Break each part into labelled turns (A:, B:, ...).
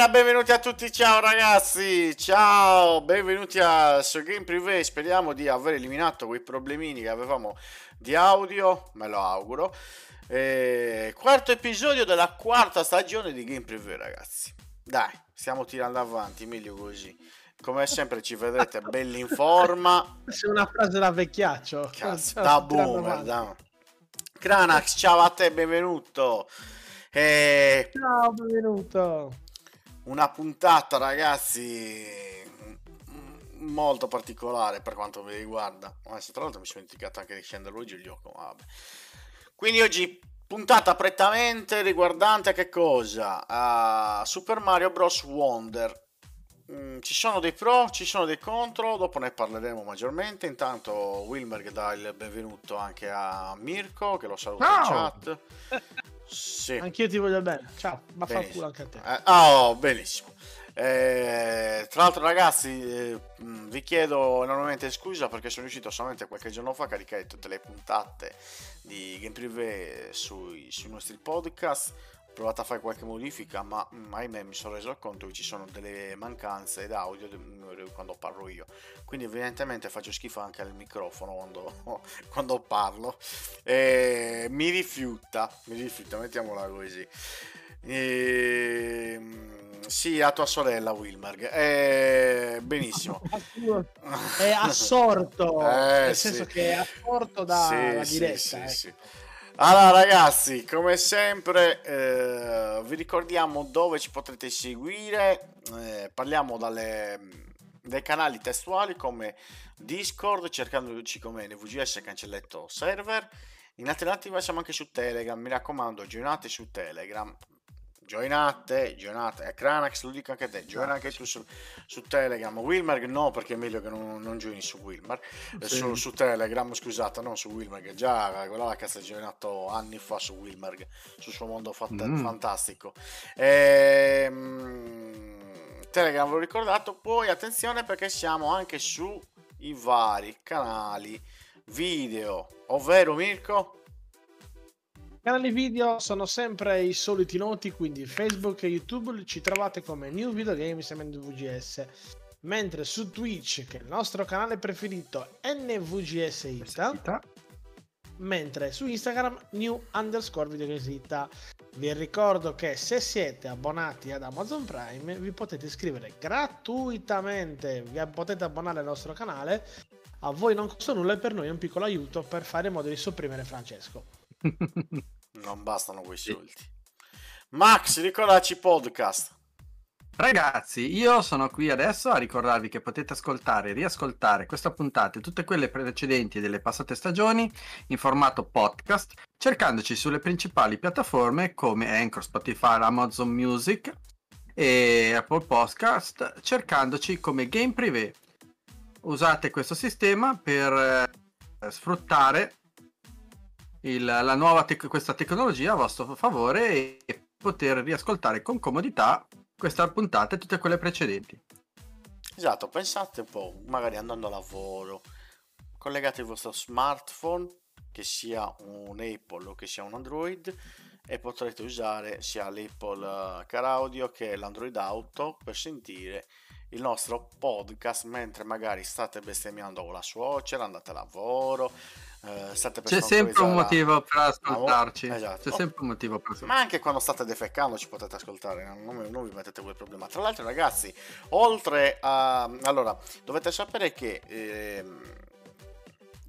A: Buonasera, benvenuti a tutti, ciao ragazzi, ciao, benvenuti a su Game Privé, speriamo di aver eliminato quei problemini che avevamo di audio, me lo auguro. E quarto episodio della quarta stagione di Game Privé, ragazzi. Dai, stiamo tirando avanti, meglio così. Come sempre ci vedrete belli in forma.
B: È una frase da vecchiaccio.
A: Cazzo, da boomer, da... Cranax, ciao a te, benvenuto. E
B: Ciao, benvenuto.
A: Una puntata, ragazzi, molto particolare per quanto mi riguarda. Adesso, tra l'altro, mi sono dimenticato anche di scendere oggi il gioco. Vabbè. Quindi, oggi puntata prettamente riguardante a che cosa? A Super Mario Bros. Wonder. Mm, ci sono dei pro, ci sono dei contro, dopo ne parleremo maggiormente. Intanto, Wilmer dà il benvenuto anche a Mirko, che lo saluto in
B: Ciao.
A: chat. Sì.
B: Anch'io ti voglio bene. Ciao, ma fa
A: Benissimo.
B: culo anche a te.
A: Eh, oh, benissimo. Eh, tra l'altro, ragazzi, eh, vi chiedo enormemente scusa perché sono riuscito solamente qualche giorno fa a caricare tutte le puntate di Game Privé sui, sui nostri podcast. Provato a fare qualche modifica, ma mh, ahimè mi sono reso conto che ci sono delle mancanze d'audio de- quando parlo io. Quindi, evidentemente, faccio schifo anche al microfono quando, quando parlo. E mi rifiuta, mi rifiuta, mettiamola così. Ehm, sì, a tua sorella Wilmerg. Eh, benissimo.
B: È assorto,
A: Eh,
B: nel
A: sì.
B: senso che è assorto da
A: sì,
B: diretta.
A: sì,
B: ecco.
A: sì. Allora ragazzi, come sempre eh, vi ricordiamo dove ci potrete seguire, Eh, parliamo dalle, dai canali testuali come Discord, cercandoci come NVGS cancelletto server, in alternativa siamo anche su Telegram, mi raccomando, joinate su Telegram, joinate, joinate, e Cranax lo dico anche a te, joina anche tu su, su Telegram, Wilmer no perché è meglio che non, non joini su Wilmer, eh,
B: Sì.
A: su, su Telegram scusate, non su Wilmer, già quella là che è gioinato anni fa su Wilmer, sul suo mondo fat-
C: Mm.
A: fantastico. Ehm, Telegram ve l'ho ricordato, poi attenzione perché siamo anche su i vari canali video, ovvero Mirko?
B: Canali video sono sempre i soliti noti, quindi Facebook e YouTube ci trovate come New Video Games MNVGS. Mentre su Twitch, che è il nostro canale preferito, NVGS Ita, mentre su Instagram new underscore videogames vi ricordo che se siete abbonati ad Amazon Prime vi potete iscrivere gratuitamente. Vi potete abbonare al nostro canale. A voi non costa nulla e per noi è un piccolo aiuto per fare in modo di sopprimere Francesco
A: Non bastano quei soldi. Max, ricordaci podcast.
C: Ragazzi, io sono qui adesso a ricordarvi che potete ascoltare e riascoltare questa puntata e tutte quelle precedenti delle passate stagioni in formato podcast, cercandoci sulle principali piattaforme come Anchor, Spotify, Amazon Music e Apple Podcast, cercandoci come Game Privé. Usate questo sistema per eh, sfruttare il- la nuova tec- questa tecnologia a vostro favore e, e poter riascoltare con comodità questa puntata e tutte quelle precedenti.
A: Esatto, pensate un po', magari andando a lavoro, collegate il vostro smartphone, che sia un Apple o che sia un Android, e potrete usare sia l'Apple eh, Car Audio che l'Android Auto per sentire il nostro podcast mentre magari state bestemmiando con la suocera, andate a lavoro, eh, state per
C: C'è sempre un motivo per ascoltarci.
A: Esatto.
C: C'è sempre un motivo per
A: ma
C: ascoltarci.
A: anche quando state defecando ci potete ascoltare, non, non- vi mettete quel problema. Tra l'altro, ragazzi, oltre a. Allora, dovete sapere che. ehm,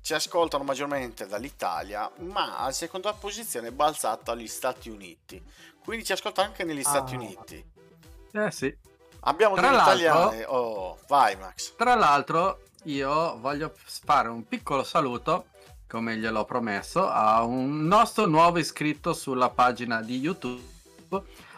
A: ci ascoltano maggiormente dall'Italia, ma a seconda posizione è balzato agli Stati Uniti. Quindi ci ascolta anche negli Stati
B: Ah.
A: Uniti.
C: Eh sì.
A: Abbiamo
C: Tra
A: degli italiani. Oh, vai, Max.
C: Tra l'altro, io voglio fare un piccolo saluto, come gliel'ho promesso, a un nostro nuovo iscritto sulla pagina di YouTube,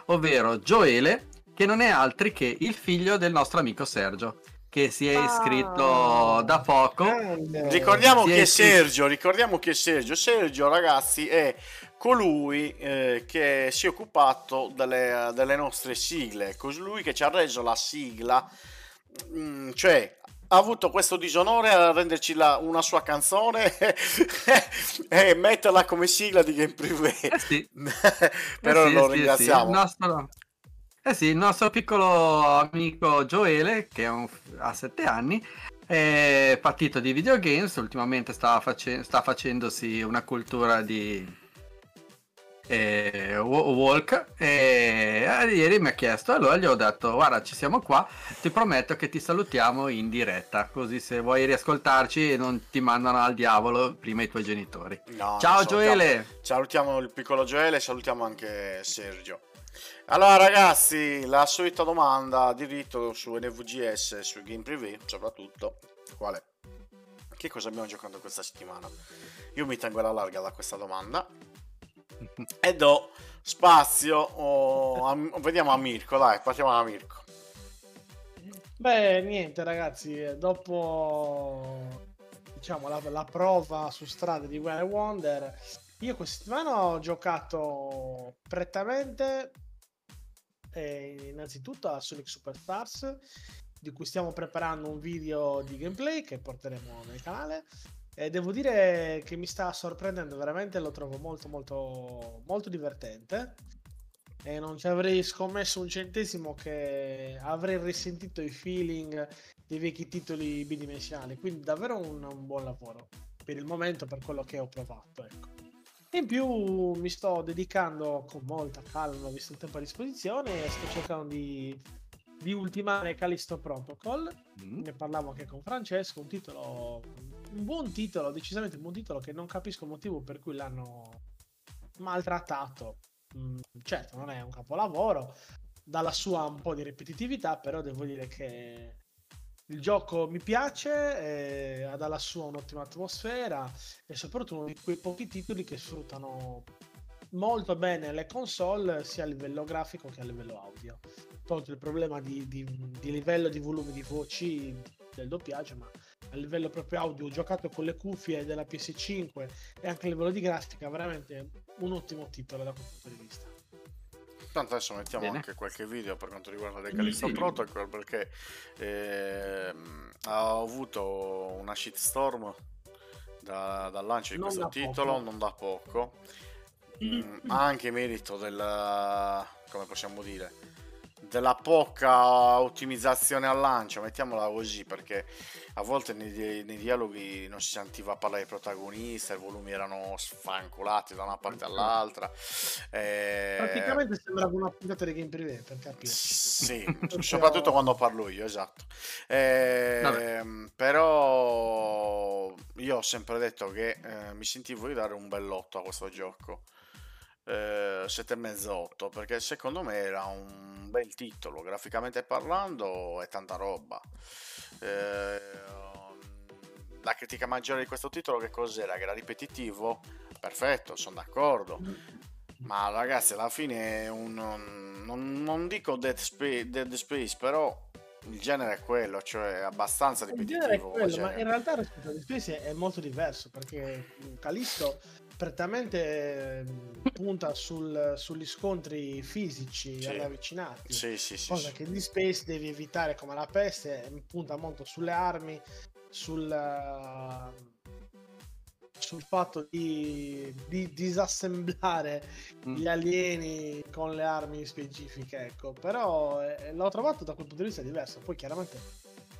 C: ovvero Gioele, che non è altri che il figlio del nostro amico Sergio, che si è iscritto
B: Ah.
C: da poco.
B: Grande.
A: Ricordiamo
C: Sì,
A: che. Sergio, ricordiamo che Sergio, Sergio ragazzi è colui eh, che si è occupato delle, delle nostre sigle, colui che ci ha reso la sigla, mm, cioè ha avuto questo disonore a renderci la- una sua canzone e metterla come sigla di Game Privé.
C: Eh sì,
A: Però
C: Eh sì,
A: lo
C: sì,
A: ringraziamo.
C: Il nostro... Eh sì, il nostro piccolo amico Gioele, che un- ha 7 anni, è partito di videogames, ultimamente stava face- sta facendosi una cultura di eh, wa- walk e ieri mi ha chiesto, allora gli ho detto guarda ci siamo qua, ti prometto che ti salutiamo in diretta, così se vuoi riascoltarci non ti mandano al diavolo prima i tuoi genitori.
A: No,
C: Ciao
A: salutiamo-
C: Gioele!
A: Salutiamo il piccolo Gioele, salutiamo anche Sergio. Allora ragazzi, la solita domanda di rito su NVGS, su Game Privé soprattutto, qual è? Che cosa abbiamo giocato questa settimana? Io mi tengo alla larga da questa domanda e do spazio, oh, a- vediamo a Mirko, dai, partiamo da Mirko.
B: Beh, niente ragazzi, dopo diciamo la, la prova su strada di Wild Wonder, io questa settimana ho giocato prettamente eh, innanzitutto a Sonic Superstars, di cui stiamo preparando un video di gameplay che porteremo nel canale. E devo dire che mi sta sorprendendo veramente, lo trovo molto molto molto divertente e non ci avrei scommesso un centesimo che avrei risentito i feeling dei vecchi titoli bidimensionali. Quindi davvero un, un buon lavoro per il momento, per quello che ho provato. Ecco. In più mi sto dedicando con molta calma, visto il tempo a disposizione, e sto cercando di, di ultimare Callisto Protocol.
C: Mm.
B: Ne parlavo anche con Francesco, un titolo, un buon titolo, decisamente un buon titolo che non capisco il motivo per cui l'hanno maltrattato. Mm, certo, non è un capolavoro, dalla sua un po' di ripetitività, però devo dire che il gioco mi piace, eh, ha dalla sua un'ottima atmosfera e soprattutto di quei pochi titoli che sfruttano molto bene le console sia a livello grafico che a livello audio. Tolto il problema di, di- di livello di volume di voci del doppiaggio, ma a livello proprio audio, giocato con le cuffie della PS5 e anche a livello di grafica, veramente un ottimo titolo da quel punto di vista.
A: Tanto adesso mettiamo
C: Bene.
A: anche qualche video per quanto riguarda The Callisto
C: Sì.
A: Protocol perché ehm, ha avuto una shitstorm da- dal lancio di
B: Non
A: questo
B: da poco.
A: titolo, non da poco, Mm, anche merito della, come possiamo dire, della poca ottimizzazione al lancio, mettiamola così, perché a volte nei, nei dialoghi non si sentiva parlare del protagonista, i volumi erano sfanculati da una parte all'altra. eh,
B: Praticamente sembrava una puntata di game privé per capire.
A: sì, soprattutto quando parlo io, esatto.
C: Vabbè.
A: però io ho sempre detto che eh, mi sentivo di dare un bell'otto a questo gioco. Eh, sette e mezzo 8 perché secondo me era un bel titolo graficamente parlando è tanta roba Eh, la critica maggiore di questo titolo che cos'era? che era ripetitivo perfetto sono d'accordo ma ragazzi, alla fine è un, non, non dico Dead Space, Dead Space, però il genere è quello, cioè abbastanza
B: Il genere è
A: ripetitivo.
B: quello,
A: cioè-
B: ma in realtà rispetto a The Space è molto diverso perché Callisto prettamente ehm, punta sul- sugli scontri fisici
A: Sì.
B: ravvicinati.
A: Sì, sì, sì.
B: cosa
A: sì.
B: che in Space devi evitare come la peste, punta molto sulle armi, sul, eh, sul fatto di, di disassemblare
C: Mm.
B: gli alieni con le armi specifiche, ecco. Però eh, l'ho trovato da quel punto di vista diverso. Poi chiaramente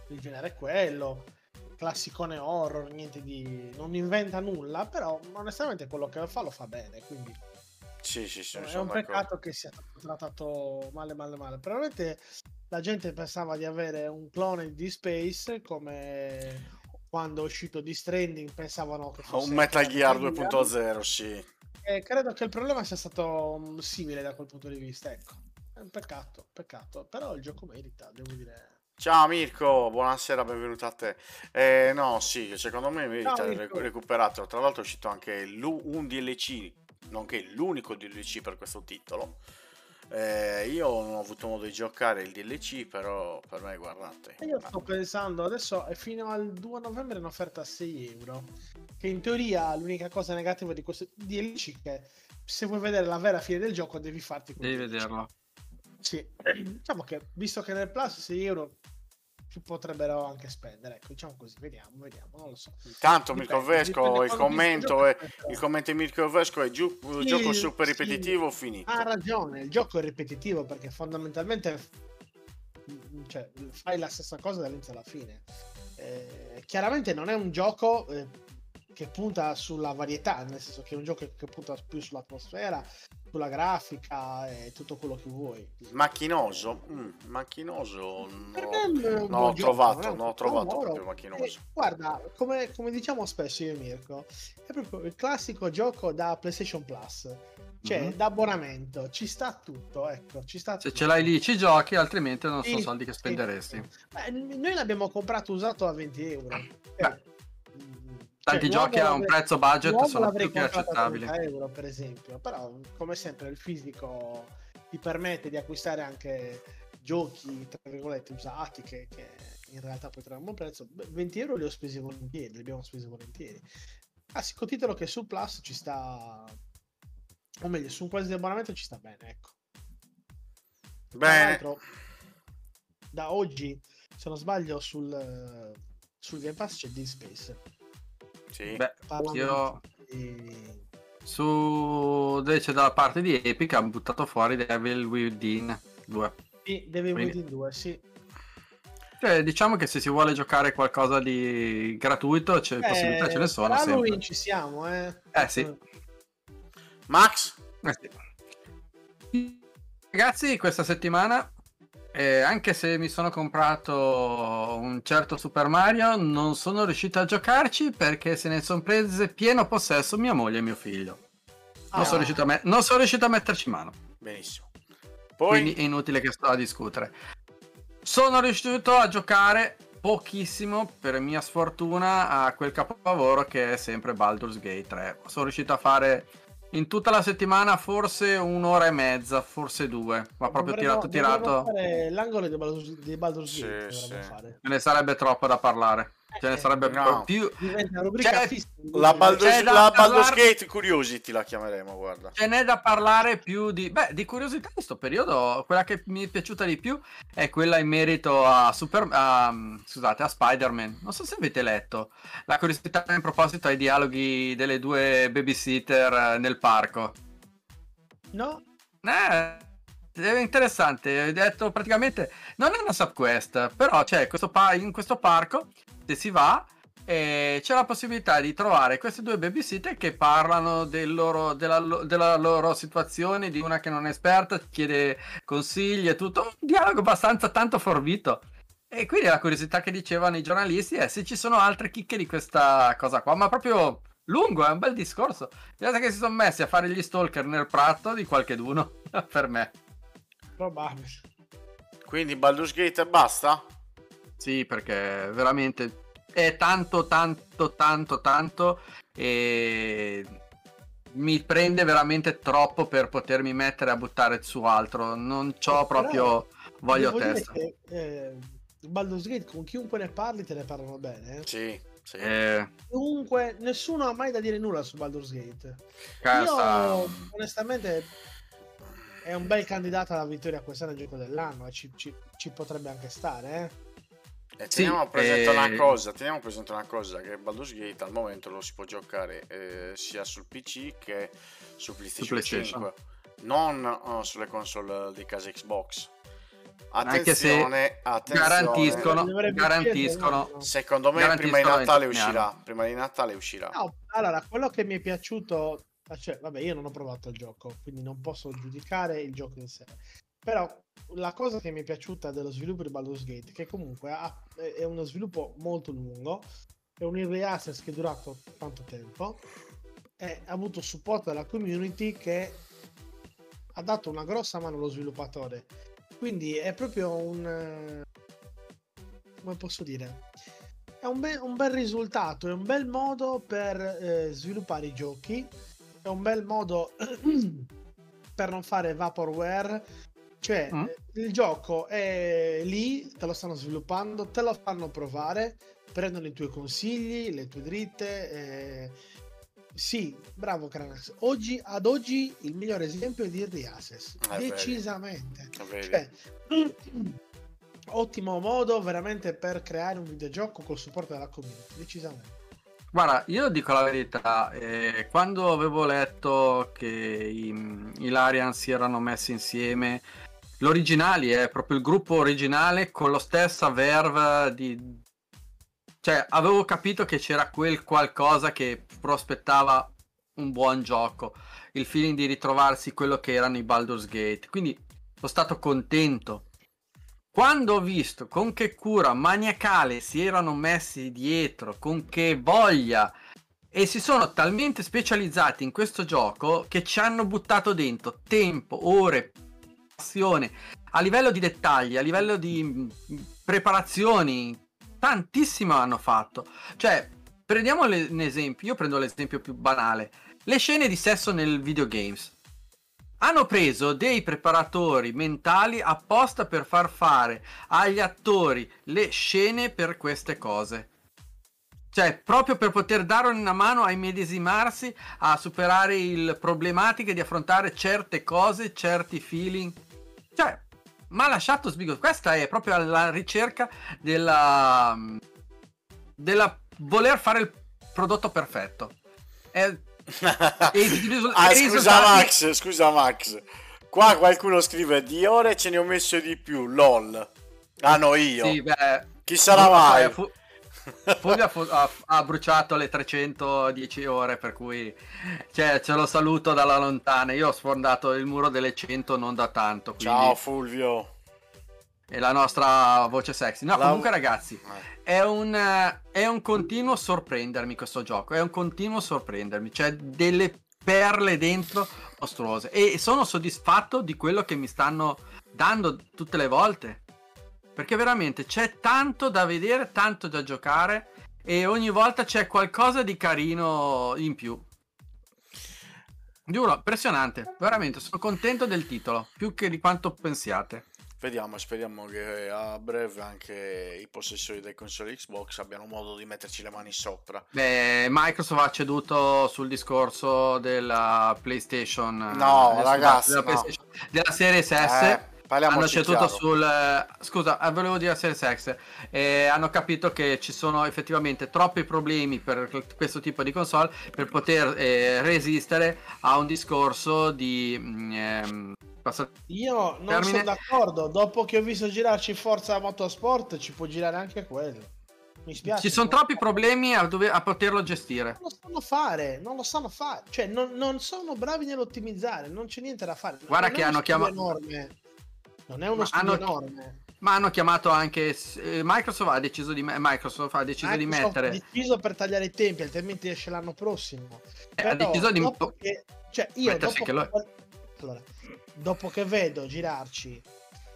B: il genere è quello, classicone horror, niente di... non inventa nulla, però onestamente quello che fa lo fa bene, quindi
A: Sì, sì, sì,
B: è un peccato che sia trattato male, male, male. Probabilmente la gente pensava di avere un clone di Space come quando è uscito di Stranding pensavano che fosse
A: Un Metal Gear
B: Gear.
A: 2.0, sì.
B: E credo che il problema sia stato mm, simile da quel punto di vista. Ecco, è un peccato, peccato. Però il gioco merita, devo dire.
A: Ciao Mirko, buonasera, benvenuto a te. Eh, no, sì, secondo me merita
B: Ciao,
A: di
B: Mirko.
A: recu- recuperatelo. Tra l'altro è uscito anche un DLC, nonché l'unico DLC per questo titolo. Eh, io non ho avuto modo di giocare il DLC, però per me guardate.
B: Io sto pensando, adesso è fino al 2 novembre in offerta a 6 euro. Che in teoria l'unica cosa negativa di questo DLC è che se vuoi vedere la vera fine del gioco devi farti quel
C: Devi
B: DLC.
C: vederlo.
B: Sì, diciamo che visto che nel Plus 6 euro ci potrebbero anche spendere, ecco, diciamo così, vediamo, vediamo, non lo so.
A: Intanto Mirko Vesco, il commento è,
B: il
A: il commento di Mirko Vesco è giù,
B: Sì,
A: gioco super
B: sì.
A: ripetitivo, finito.
B: Ha ragione, il gioco è ripetitivo perché fondamentalmente cioè, fai la stessa cosa dall'inizio alla fine. Eh, chiaramente non è un gioco eh, che punta sulla varietà, nel senso che è un gioco che punta più sull'atmosfera, sulla grafica e tutto quello che vuoi.
A: Macchinoso? Mm, macchinoso?
B: Per
A: no.
B: buon
A: ho
B: gioco,
A: trovato,
B: non
A: ho
B: gioco
A: trovato proprio macchinoso.
B: Eh, guarda, come, come diciamo spesso io e Mirko, è proprio il classico gioco da PlayStation Plus. Cioè,
C: Mhm.
B: da abbonamento, ci sta tutto, ecco, ci sta
C: Se
B: tutto.
C: ce l'hai lì ci giochi, altrimenti non sono
B: Sì,
C: soldi che spenderesti.
B: sì. Beh, noi l'abbiamo comprato usato a 20 euro.
C: Beh, Tanti
B: cioè,
C: giochi a un prezzo budget sono più che accettabili.
B: 30 euro, per esempio. Però, come sempre, il fisico ti permette di acquistare anche giochi, tra virgolette, usati che, che in realtà puoi trovare a buon prezzo. Beh, 20 euro li ho spesi volentieri, li abbiamo spesi volentieri. Classico titolo che su Plus ci sta... O meglio, su un quasi di abbonamento ci sta bene, ecco.
A: Bene,
B: da oggi, se non sbaglio, sul, sul Game Pass c'è Dead Space.
A: Sì.
C: Beh, io su invece dalla parte di Epic hanno buttato fuori Devil Within 2.
B: Sì, Devil
C: Quindi-
B: Within 2, sì.
C: Cioè, diciamo che se si vuole giocare qualcosa di gratuito, c'è, possibilità ce ne sono
B: Halloween
C: sempre.
B: ci siamo, eh.
C: Eh, sì.
A: Max?
C: Eh sì. Ragazzi, questa settimana, eh, anche se mi sono comprato un certo Super Mario, non sono riuscito a giocarci perché se ne sono prese pieno possesso mia moglie e mio figlio. Non,
B: Ah.
C: sono, riuscito a me- non sono riuscito a metterci mano.
A: Benissimo. Poi,
C: Quindi è inutile che sto a discutere. Sono riuscito a giocare pochissimo, per mia sfortuna, a quel capolavoro che è sempre Baldur's Gate 3. Sono riuscito a fare in tutta la settimana forse un'ora e mezza, forse due, ma proprio
B: Dovremmo-
C: tirato tirato.
B: l'angolo di Baldur's,
A: Sì,
B: Gate,
A: sì.
B: dovremmo fare.
C: Ce ne sarebbe troppo da parlare. Ce ne sarebbe
A: no.
C: più.
B: Diventa una rubrica
C: C'è-
A: la Baldur's,
C: C'è
A: la Baldur's
C: parlare-
A: Gate Curiosity la chiameremo, guarda.
C: Ce n'è da parlare più di... Beh, di curiosità in questo periodo, quella che mi è piaciuta di più è quella in merito a Super... a, scusate, a Spider-Man. Non so se avete letto. La curiosità in proposito ai dialoghi delle due babysitter eh, nel parco.
B: No?
C: Eh, è interessante. Hai detto praticamente... Non è una subquest, però c'è questo pa- in questo parco, se si va... eh, c'è la possibilità di trovare queste due babysitter che parlano del loro- della, della loro situazione, di una che non è esperta, chiede consigli e tutto. Un dialogo abbastanza tanto forbito. E quindi la curiosità che dicevano i giornalisti è se ci sono altre chicche di questa cosa qua, ma proprio lungo, è un bel discorso. Guardate che si sono messi a fare gli stalker nel prato di qualcheduno, per me.
B: Probabile.
A: Quindi Baldur's Gate e basta?
C: Sì, perché veramente è tanto, tanto, tanto, tanto e mi prende veramente troppo per potermi mettere a buttare su altro. Non
B: Eh,
C: c'ho
B: però
C: proprio voglia o
B: Devo dire
C: testa.
B: che, eh, Baldur's Gate con chiunque ne parli te ne parlano bene. eh.
A: Sì. Sì.
C: Eh,
B: Comunque, nessuno ha mai da dire nulla su Baldur's Gate.
C: cazzo.
B: Io, onestamente, è un bel candidato alla vittoria quest'anno al gioco dell'anno e ci, ci- ci potrebbe anche stare, eh.
A: E
C: Sì,
A: teniamo presente
C: eh,
A: una cosa, teniamo presente una cosa, che Baldur's Gate al momento lo si può giocare eh, sia sul PC che su PlayStation,
C: PlayStation.
A: 5, non eh, sulle console di casa Xbox.
C: Anche se
A: Attenzione, attenzione.
C: garantiscono, garantiscono?
A: Secondo me prima di
C: Garantiscono
A: Natale uscirà, prima di Natale uscirà.
B: No, allora, quello che mi è piaciuto, cioè, vabbè, io non ho provato il gioco, quindi non posso giudicare il gioco in sé. Però la cosa che mi è piaciuta dello sviluppo di Baldur's Gate, che comunque ha- è uno sviluppo molto lungo, è un early access che è durato tanto tempo, e ha avuto supporto dalla community che ha dato una grossa mano allo sviluppatore. Quindi è proprio un... come posso dire? È un, be- un bel risultato, è un bel modo per eh, sviluppare i giochi, è un bel modo per non fare vaporware, cioè
C: Mm.
B: il gioco è lì, te lo stanno sviluppando, te lo fanno provare, prendono i tuoi consigli, le tue dritte. eh, Sì, bravo Cranax. Oggi, ad oggi il migliore esempio è di Early Access,
A: vedi.
B: decisamente.
A: Vedi?
B: Cioè, ottimo modo veramente per creare un videogioco col supporto della community, decisamente.
C: Guarda, io dico la verità, eh, quando avevo letto che i, i Larian si erano messi insieme, l'originali è proprio il gruppo originale con lo stessa verve di... Cioè, avevo capito che c'era quel qualcosa che prospettava un buon gioco, il feeling di ritrovarsi quello che erano i Baldur's Gate, quindi sono stato contento. Quando ho visto con che cura maniacale si erano messi dietro, con che voglia e si sono talmente specializzati in questo gioco che ci hanno buttato dentro tempo, ore, passione, a livello di dettagli, a livello di mm, preparazioni, tantissimo hanno fatto. Cioè, prendiamo un esempio, io prendo l'esempio più banale, le scene di sesso nel videogames. Hanno preso dei preparatori mentali apposta per far fare agli attori le scene per queste cose. Cioè, proprio per poter dare una mano a immedesimarsi, a superare le problematiche di affrontare certe cose, certi feeling. Cioè, ma lasciato sbigo. Questa è proprio la ricerca della. della voler fare il prodotto perfetto. È-
A: ah, scusa Max, scusa Max. Qua qualcuno scrive di ore ce ne ho messo di più, lol. Ah no, io.
C: Sì, beh,
A: Chi sarà mai?
C: Fu- Fulvio ha, fu- ha- ha bruciato le 310 ore, per cui cioè, ce lo saluto dalla lontana. Io ho sfondato il muro delle 100 non da tanto. Quindi
A: Ciao Fulvio.
C: è la nostra voce sexy. No,
A: La-
C: comunque, ragazzi,
A: Eh.
C: è un, è un continuo sorprendermi questo gioco. È un continuo sorprendermi. C'è delle perle dentro mostruose. E sono soddisfatto di quello che mi stanno dando tutte le volte. Perché veramente c'è tanto da vedere, tanto da giocare. E ogni volta c'è qualcosa di carino in più. Giuro, impressionante. Veramente, sono contento del titolo. Più che di quanto pensiate.
A: Vediamo, speriamo che a breve anche i possessori dei console Xbox abbiano modo di metterci le mani sopra.
C: Beh, Microsoft ha ceduto sul discorso della PlayStation.
A: No,
C: eh,
A: ragazzi,
C: della,
A: no.
C: PlayStation- della Series S.
A: Eh, parliamoci
C: hanno ceduto sul. eh, Scusa, eh, volevo dire Series X. eh, hanno capito che ci sono effettivamente troppi problemi per questo tipo di console per poter eh, resistere a un discorso di. mm, ehm, passa-
B: Io non
C: Termine.
B: sono d'accordo. Dopo che ho visto girarci Forza Motorsport, ci può girare anche quello. Mi spiace.
C: Ci sono troppi problemi a, dove- a poterlo gestire.
B: Non lo sanno fare, non lo sanno fare. Cioè, non, non sono bravi nell'ottimizzare, non c'è niente da fare.
C: Guarda
B: Non
C: che hanno
B: studio
C: chiama-
B: enorme. Non è uno
C: Ma
B: studio
C: hanno-
B: enorme.
C: Ma hanno chiamato anche. eh, Microsoft ha deciso di, Microsoft ha deciso di
B: Microsoft
C: mettere.
B: ha deciso per tagliare i tempi, altrimenti esce l'anno prossimo.
C: Eh, ha
B: Però,
C: deciso di
B: che, cioè io dopo che, allora, dopo che vedo girarci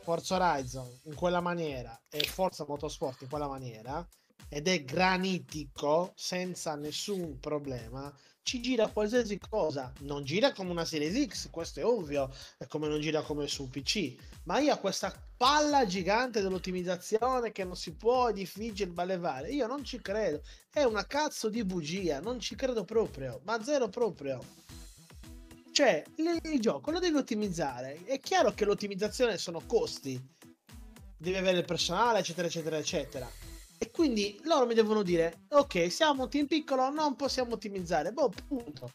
B: Forza Horizon in quella maniera e Forza Motorsport in quella maniera ed è granitico senza nessun problema ci gira qualsiasi cosa. Non gira come una Series X, questo è ovvio, è come non gira come su PC. Ma io ho questa palla gigante dell'ottimizzazione che non si può, è difficile balevare. Io non ci credo. È una cazzo di bugia, non ci credo proprio, ma zero proprio. Cioè, il, il gioco lo devi ottimizzare. È chiaro che l'ottimizzazione sono costi. Devi avere il personale, eccetera, eccetera, eccetera. E quindi loro mi devono dire: Ok, siamo un team piccolo, non possiamo ottimizzare. Boh, punto.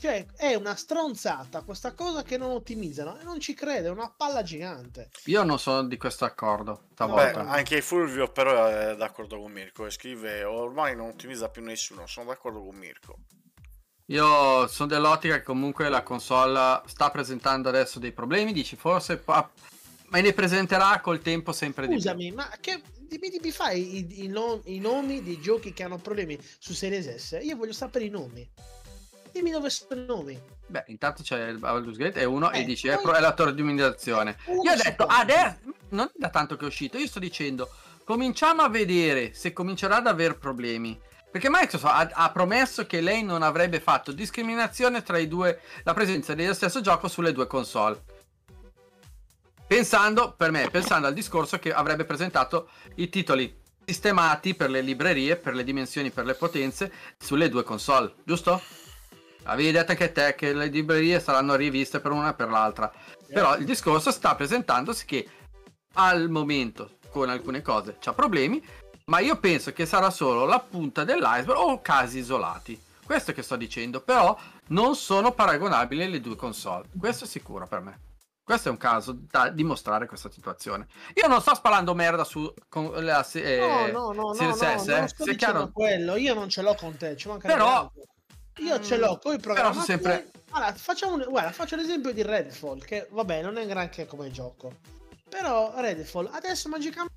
B: Cioè, è una stronzata questa cosa che non ottimizzano e non ci crede, è una palla gigante.
C: Io non sono di questo accordo
A: Beh, anche Fulvio però è d'accordo con Mirko e scrive ormai non ottimizza più nessuno, sono d'accordo con Mirko.
C: Io sono dell'ottica che comunque la console sta presentando adesso dei problemi, dici forse, pa- ma ne presenterà col tempo sempre di più.
B: Scusami, ma che mi, mi fai i, i i nomi dei giochi che hanno problemi su Series S? Io voglio sapere i nomi. Dimmi dove sono i nomi.
C: Beh, intanto c'è il Baldur's Gate e uno e
B: Eh,
C: dici è,
B: poi-
C: è la torre di umiliazione.
B: Uno
C: Io ho detto adesso, non è da tanto che è uscito, io sto dicendo cominciamo a vedere se comincerà ad aver problemi. Perché Microsoft ha, ha promesso che lei non avrebbe fatto discriminazione tra i due, la presenza dello stesso gioco sulle due console. Pensando, per me, pensando al discorso che avrebbe presentato i titoli sistemati per le librerie, per le dimensioni, per le potenze sulle due console, giusto? Avevi detto anche te che le librerie saranno riviste per una e per l'altra. Però il discorso sta presentandosi che al momento con alcune cose c'ha problemi, ma io penso che sarà solo la punta dell'iceberg o casi isolati. Questo che sto dicendo, però non sono paragonabili le due console. Questo è sicuro per me. Questo è un caso da dimostrare questa situazione. Io non sto spalando merda su con la se- eh,
B: no, no, no, no,
C: Series
B: no,
C: S,
B: non
C: eh.
B: dicendo
C: chiaro?
B: quello. Io non ce l'ho con te, ci mancherebbe
C: Però-.
B: Io ce l'ho con i
C: Però
B: programmi.
C: sono sempre-
B: Allora, facciamo un... Guarda, faccio l'esempio di Redfall, che vabbè, non è granché come gioco. Però Redfall adesso magicamente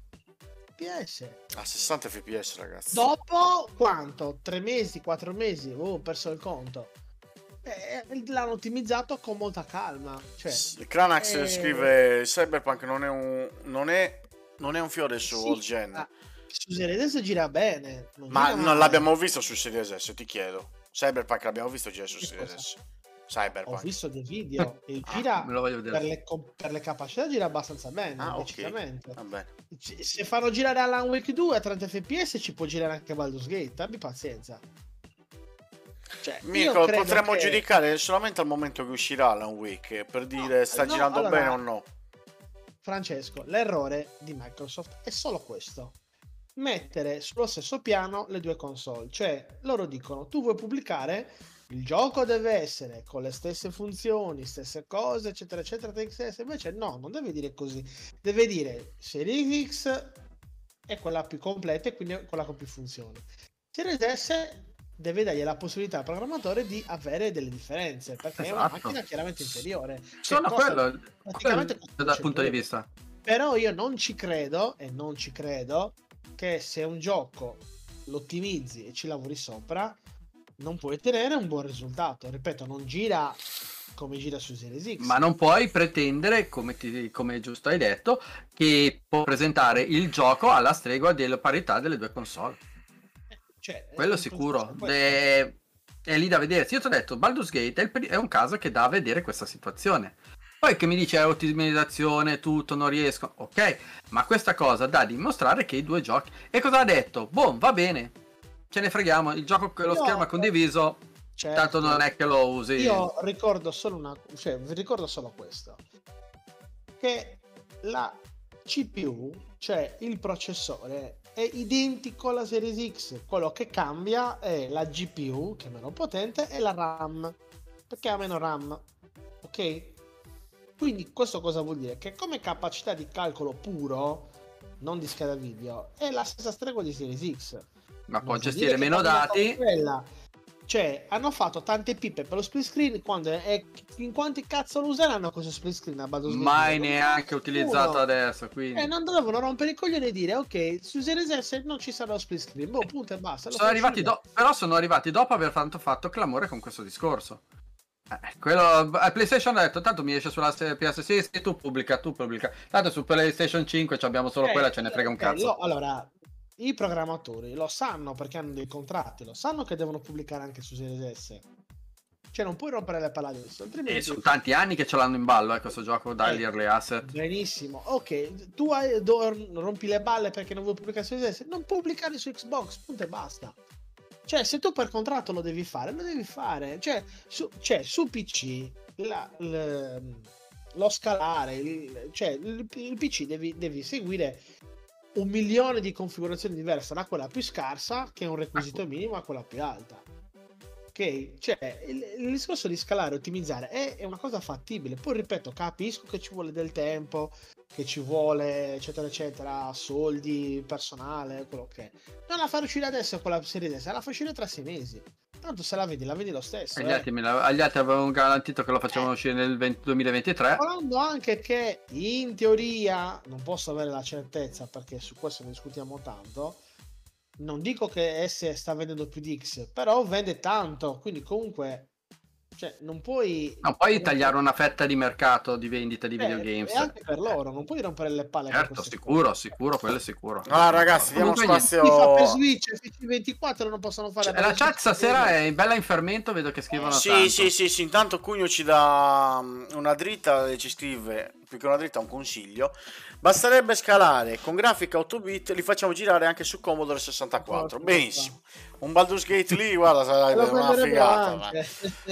B: PS.
A: A 60 fps ragazzi.
B: Dopo quanto? Tre mesi, quattro mesi? Oh, ho perso il conto. Eh, l'hanno ottimizzato con molta calma. Cioè,
A: S- Cranax
B: eh,
A: scrive Cyberpunk non è un, non è, non è un fiore su
B: sì,
A: all gen.
B: ma Su Series S gira bene. non
A: Ma
B: gira
A: non
B: male.
A: l'abbiamo visto su Series S, ti chiedo. Cyberpunk l'abbiamo visto già su Series? S.
B: Ho
A: Cyberpunk.
B: visto dei video e
A: Ah,
B: gira
C: Me lo voglio
B: per le, per le capacità gira abbastanza bene,
A: Ah, ok.
B: decisamente.
A: Va bene.
B: C- Se fanno girare Alan Wake 2 a 30 fps ci può girare anche Baldur's Gate, abbi pazienza. Cioè, io
A: Mirko, potremmo
B: che-
A: giudicare solamente al momento che uscirà Alan Wake per dire sta
B: no,
A: girando
B: allora-
A: bene o no.
B: Francesco, l'errore di Microsoft è solo questo. Mettere sullo stesso piano le due console. Cioè, loro dicono, tu vuoi pubblicare, il gioco deve essere con le stesse funzioni, stesse cose, eccetera, eccetera, TXS. Invece no, non deve dire così. Deve dire Series X è quella più completa e quindi quella con più funzioni. Series S deve dargli la possibilità al programmatore di avere delle differenze, perché è una
C: Esatto.
B: macchina chiaramente inferiore. Cioè, costa-
C: quello,
B: praticamente
C: quello dal punto di
B: 100
C: vista.
B: però io non ci credo e non ci credo che se un gioco lo ottimizzi e ci lavori sopra non puoi ottenere un buon risultato ripeto non gira come gira su Series X
C: Ma non puoi pretendere, come, ti- come giusto hai detto, che può presentare il gioco alla stregua della parità delle due console.
B: Cioè, è
C: Quello sicuro. È, è lì da vedersi. Io ti ho detto, Baldur's Gate è, il è un caso che dà a vedere questa situazione. Poi che mi dice è ottimizzazione, tutto, non riesco. Ok, ma questa cosa dà a dimostrare che i due giochi. E cosa ha detto? Boh, va bene. Ce ne freghiamo. Il gioco con lo
B: Io-
C: schermo è condiviso.
B: Certo.
C: Tanto non è che lo usi.
B: io ricordo solo una cioè vi ricordo solo questo che la CPU cioè il processore è identico alla Series X quello che cambia è la GPU che è meno potente e la RAM. Perché ha meno RAM? Ok? Quindi questo cosa vuol dire? Che come capacità di calcolo puro non di scheda video è la stessa stregua di Series X.
C: Ma
B: non
C: può gestire meno dati.
B: quella- Cioè, hanno fatto tante pippe per lo split screen. Quando è... In quanti cazzo lo useranno questo split screen a Gate?
C: Mai neanche
B: uno.
C: utilizzato adesso. Quindi.
B: Eh, non dovevano rompere i coglioni e dire, ok, su Series S non ci sarà lo split screen. Boh, punto e basta.
C: sono arrivati do- però sono arrivati dopo aver fatto, fatto clamore con questo discorso. Eh, quello a PlayStation ha detto tanto mi esce sulla PS sì, sì, tu pubblica, tu pubblica. Tanto su PlayStation 5 ci abbiamo solo
B: Eh,
C: quella, ce ne frega un
B: eh,
C: cazzo.
B: lo- allora, i programmatori lo sanno perché hanno dei contratti, lo sanno che devono pubblicare anche su Series S. Cioè, non puoi rompere le palle adesso, altrimenti...
C: E sono tanti anni che ce l'hanno in ballo, eh, questo gioco dagli
B: Eh,
C: early asset.
B: Benissimo, ok, tu hai, do- rompi le balle perché non vuoi pubblicare su Xbox, non pubblicare su Xbox, punto e basta. Cioè, se tu per contratto lo devi fare, lo devi fare. Cioè, su, cioè, su PC, la- l- lo scalare, il, cioè, il, il PC devi, devi seguire un milione di configurazioni diverse, da quella più scarsa, che è un requisito minimo, a quella più alta. Ok? Cioè, il, il discorso di scalare e ottimizzare è, è una cosa fattibile. Poi ripeto, capisco che ci vuole del tempo, che ci vuole, eccetera, eccetera, soldi, personale, quello che è. Non la fai uscire adesso quella serie S, la fai uscire tra sei mesi. Tanto se la vedi, la vedi lo stesso.
C: Agli
B: eh.
C: altri, la- agli altri avevano garantito che lo facevano uscire nel 20 2023.
B: Parlando anche che in teoria non posso avere la certezza perché su questo ne discutiamo tanto. Non dico che S sta vendendo più di X, però vende tanto, quindi comunque cioè, non puoi
C: Non puoi tagliare una fetta di mercato di vendita di
B: Eh,
C: videogames.
B: E anche per loro, non puoi rompere le palle per
C: Certo, sicuro,
B: cose.
C: sicuro, quello è sicuro.
A: Ah, ragazzi, diamo spazio.
B: FIFA per Switch e FC 24 non possono fare
C: Cioè, la chat stasera è bella in fermento, vedo che scrivono
A: Sì,
C: tanto.
A: sì, sì, sì, intanto Cugno ci dà mm, una dritta e ci scrive, più che una dritta, un consiglio. Basterebbe scalare con grafica 8 bit, li facciamo girare anche su Commodore 64. Benissimo. Un Baldur's Gate lì, guarda, sarebbe una figata.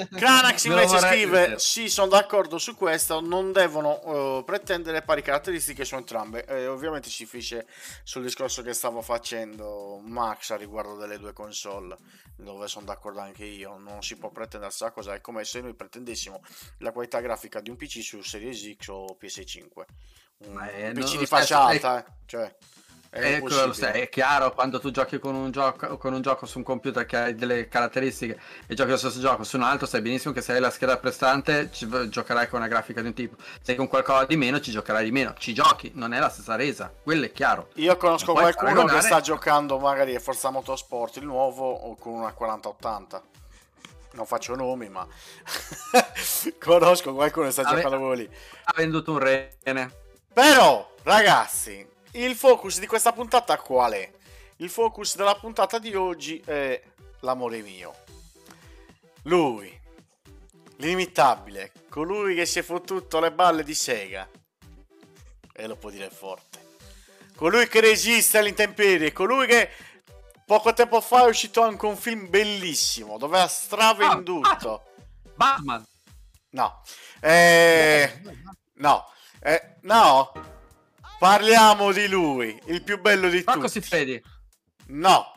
A: Cranax invece scrive. Sì, sono d'accordo su questo. Non devono eh, pretendere pari caratteristiche su entrambe. Eh, ovviamente si finisce sul discorso che stavo facendo Max a riguardo delle due console, dove sono d'accordo anche io. Non si può pretendere questa cosa. È come se noi pretendessimo la qualità grafica di un PC su Series X o PS5. Un,
C: Ma è- non-
A: PC di
C: stesso-
A: alta, eh. cioè. È
C: Ecco, è chiaro quando tu giochi con un, gioco, con un gioco su un computer che ha delle caratteristiche e giochi lo stesso gioco su un altro, sai benissimo che se hai la scheda prestante ci, giocherai con una grafica di un tipo, se con qualcosa di meno ci giocherai di meno, ci giochi, non è la stessa resa, quello è chiaro.
A: Io conosco qualcuno che
C: paragonare-
A: sta giocando magari a Forza Motorsport il nuovo o con una 4080. Non faccio nomi, ma conosco qualcuno che sta
C: Vabbè.
A: giocando lì.
C: Ha venduto un rene.
A: Però, ragazzi, il focus di questa puntata qual è? Il focus della puntata di oggi è l'amore mio. Lui, l'imitabile, colui che si è fottuto le balle di Sega. E lo può dire forte. Colui che resiste all'intemperie, colui che poco tempo fa è uscito anche un film bellissimo dove ha stravenduto.
C: Batman!
A: No. Eh, no. Eh, no. Parliamo di lui, il più bello di
C: Marco
A: tutti.
C: Siffredi.
A: No.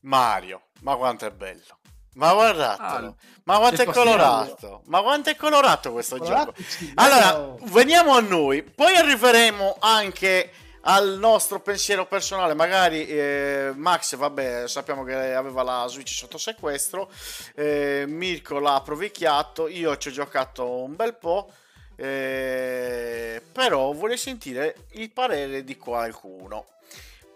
A: Mario, ma quanto è bello. Ma guardatelo.
C: Ah,
A: ma quanto
C: è
A: colorato. Ma quanto è colorato questo
B: Colorato,
A: gioco. Allora, veniamo a noi. Poi arriveremo anche al nostro pensiero personale. Magari eh, Max, vabbè, sappiamo che aveva la Switch sotto sequestro. eh, Mirko l'ha approvecchiato. Io ci ho giocato un bel po'. eh, però vorrei sentire il parere di qualcuno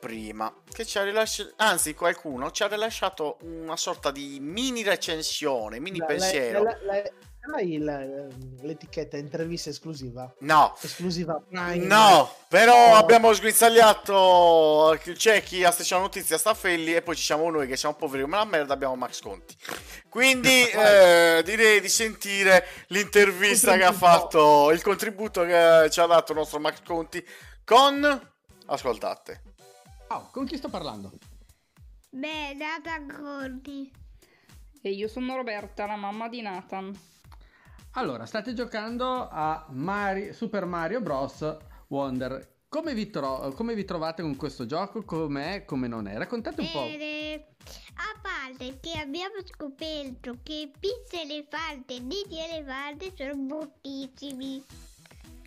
A: prima che ci ha rilasciato anzi qualcuno ci ha rilasciato una sorta di mini recensione mini
B: la-
A: pensiero
B: la- la- Hai il- l'etichetta intervista esclusiva?
A: no
B: Esclusiva Prime.
A: No, però
B: No.
A: abbiamo sguizzagliato. C'è chi a Striscia Notizia sta Felli e poi ci siamo noi che siamo poveri come la merda. Abbiamo Max Conti. Quindi eh, direi di sentire l'intervista che ha fatto, il contributo che ci ha dato il nostro Max Conti con. Ascoltate.
D: Ciao, con chi sto parlando?
E: Beh, data Gordi.
F: E io sono Roberta, la mamma di Nathan.
D: Allora, state giocando a Mari- Super Mario Bros. Wonder. Come vi, tro- come vi trovate con questo gioco? Com'è, come non è? Raccontate un po'.
E: A parte che abbiamo scoperto che pizza elefante e nidi elefante sono bruttissimi.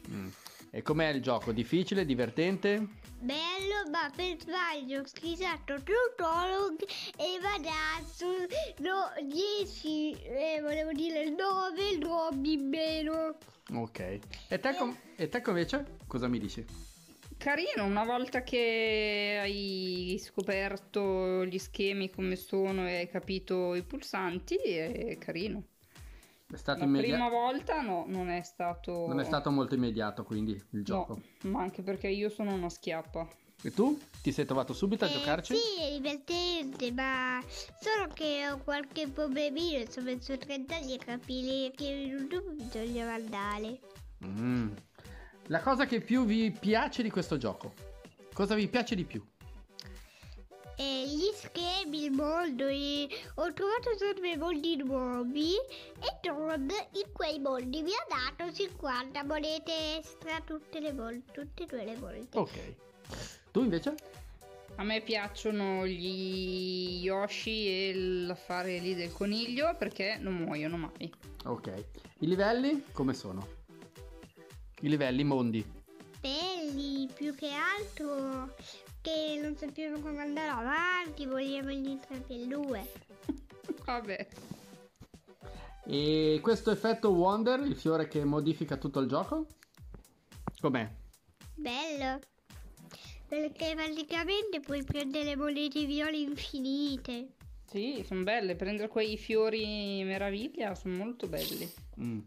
D: Mm. E com'è il gioco? Difficile, divertente?
E: Bello, ma per sbaglio ho scritto Tutorog e Vadazzo no, 10, eh, volevo dire 9, 9 in meno.
D: Ok. E te, com- e te invece? Cosa mi dici?
F: Carino, una volta che hai scoperto gli schemi come sono e hai capito i pulsanti, è carino.
D: È stato
F: La
D: immediato?
F: prima volta no, non è stato...
D: Non è stato molto immediato quindi il gioco.
F: No, ma anche perché io sono una schiappa.
D: E tu? Ti sei trovato subito a
E: Eh,
D: giocarci?
E: Sì, è divertente, ma solo che ho qualche problemino, insomma, su 30 anni a capire che in YouTube bisognava andare.
D: Mm. La cosa che più vi piace di questo gioco? Cosa vi piace di più?
E: E gli schemi, il mondo, e ho trovato sempre mondi nuovi e Don in quei mondi mi ha dato 50 monete extra tutte le volte, tutte e due le volte.
D: Ok. Tu invece?
F: A me piacciono gli Yoshi e l'affare lì del coniglio perché non muoiono mai.
D: Ok. I livelli come sono? I livelli, i mondi.
E: belli più che altro che non sappiamo come andare avanti, vogliamo gli 3 più 2.
F: Vabbè.
D: E questo effetto Wonder, il fiore che modifica tutto il gioco? Com'è?
E: Bello. Perché praticamente puoi prendere monete viola infinite.
F: Sì, sono belle. Prendere quei fiori meraviglia sono molto belli.
D: Mm.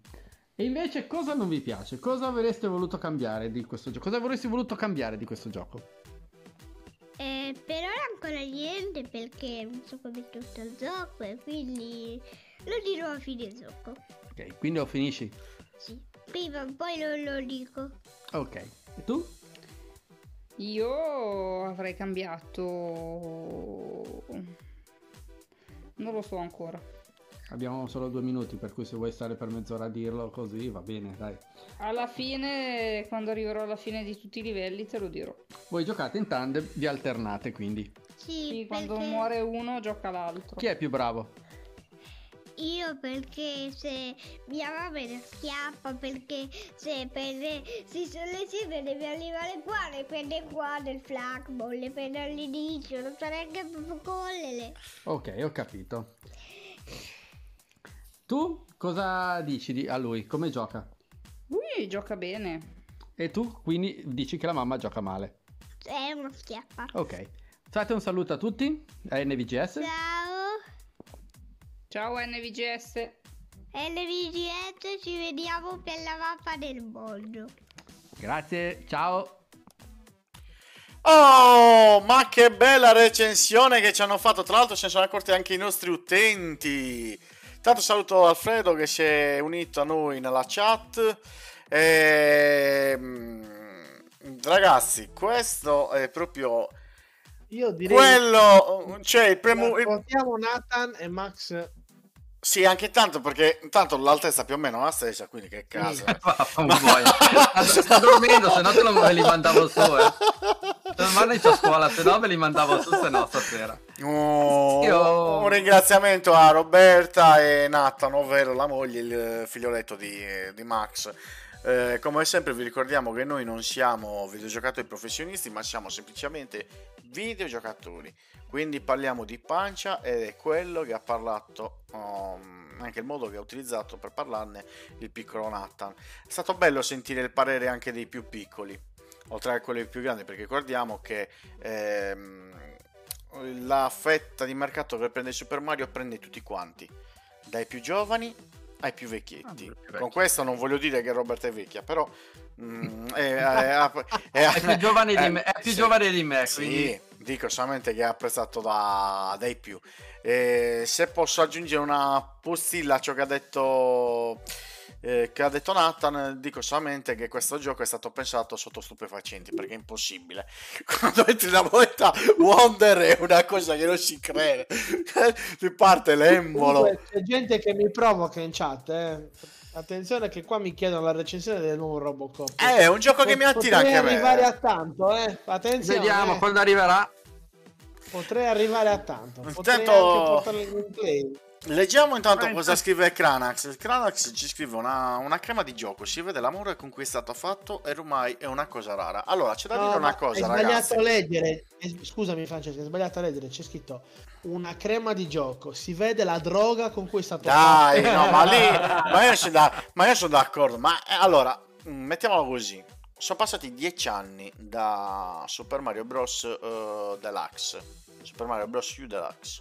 D: E invece cosa non vi piace? Cosa avreste voluto cambiare di questo gioco? Cosa avresti voluto cambiare di questo gioco?
E: Eh, per ora ancora niente perché non so come è tutto il gioco e quindi lo dirò a fine gioco.
D: Ok, quindi lo finisci.
E: Sì. Prima o poi non lo dico.
D: Ok. E tu?
F: Io avrei cambiato. Non lo so ancora.
D: Abbiamo solo due minuti, per cui se vuoi stare per mezz'ora a dirlo così va bene, dai.
F: Alla fine, quando arriverò alla fine di tutti i livelli, te lo dirò.
D: Voi giocate in tandem, vi alternate quindi.
E: Sì,
F: Sì, quando
E: perché
F: muore uno, gioca l'altro.
D: Chi è più bravo?
E: io perché se mia mamma mi schiappa perché se prende si sulle sigle deve arrivare qua, le prende qua nel flagball, le prende all'inizio, non sa neanche proprio cogliere.
D: Ok, ho capito. Tu cosa dici di- a lui? Come gioca?
F: Lui gioca bene.
D: E tu quindi dici che la mamma gioca male.
E: È una schiappa.
D: Ok. Fate un saluto a tutti, a NVGS.
E: Ciao,
F: Ciao NVGS.
E: LVGS, ci vediamo per la mappa del mondo.
D: Grazie, ciao.
A: Oh, ma che bella recensione che ci hanno fatto. Tra l'altro, se ne sono accorti anche i nostri utenti. Tanto saluto Alfredo che si è unito a noi nella chat. Ehm, ragazzi, questo è proprio
B: Io direi
A: quello. Cioè, il premo. il-
B: Portiamo Nathan e Max.
A: Sì, anche tanto perché tanto l'altezza più o meno è la stessa, quindi che caso.
C: Vaffanculo. Sto dormendo, se no te lo me li mandavo su, eh. Domani c'ho scuola, se no me li mandavo su, se no stasera.
A: Oh,
C: Io-
A: Un ringraziamento a Roberta e Nathan, ovvero la moglie, il figlioletto di, di Max. Eh, come sempre vi ricordiamo che noi non siamo videogiocatori professionisti, ma siamo semplicemente videogiocatori. Quindi parliamo di pancia ed è quello che ha parlato, um, anche il modo che ha utilizzato per parlarne il piccolo Nathan. È stato bello sentire il parere anche dei più piccoli, oltre a quelli più grandi, perché ricordiamo che ehm, la fetta di mercato che prende Super Mario prende tutti quanti, dai più giovani ai più vecchietti.
C: Ah, più.
A: Con questo non voglio dire che Robert è vecchia, però mm, è, è- è-
C: È più giovane di
A: eh,
C: me, più
A: sì.
C: giovane di me,
A: Sì, dico solamente che è apprezzato da- dai più. E se posso aggiungere una postilla a ciò che ha detto eh, che ha detto Nathan, dico solamente che questo gioco è stato pensato sotto stupefacenti perché è impossibile. Quando entri la moneta Wonder è una cosa che non si crede. Ti parte l'embolo.
B: Comunque, c'è gente che mi provoca in chat. eh. Attenzione che qua mi chiedono la recensione del nuovo Robocop.
A: Eh, è un gioco che mi attira
B: Potrei
A: anche a me.
B: arrivare a tanto, eh. Attenzione.
C: vediamo
B: eh.
C: quando arriverà.
B: Potrei arrivare a tanto. Potrei
A: Intanto-
B: anche portarlo in gameplay.
A: Leggiamo intanto
C: Eh,
A: cosa scrive Cranax. Cranax ci scrive una, una crema di gioco. Si vede l'amore con cui è stato fatto e ormai è una cosa rara. Allora, c'è da
B: No,
A: dire una cosa,
B: hai sbagliato
A: ragazzi.
B: a leggere. Scusami, Francesco, hai sbagliato a leggere. C'è scritto una crema di gioco. Si vede la droga con cui è stato
A: Dai,
B: fatto.
A: no, ma lì. Ma io sono, da- ma io sono d'accordo. Ma eh, allora, mm, mettiamolo così. Sono passati dieci anni da Super Mario Bros. eh, Deluxe. Super Mario Bros. U Deluxe.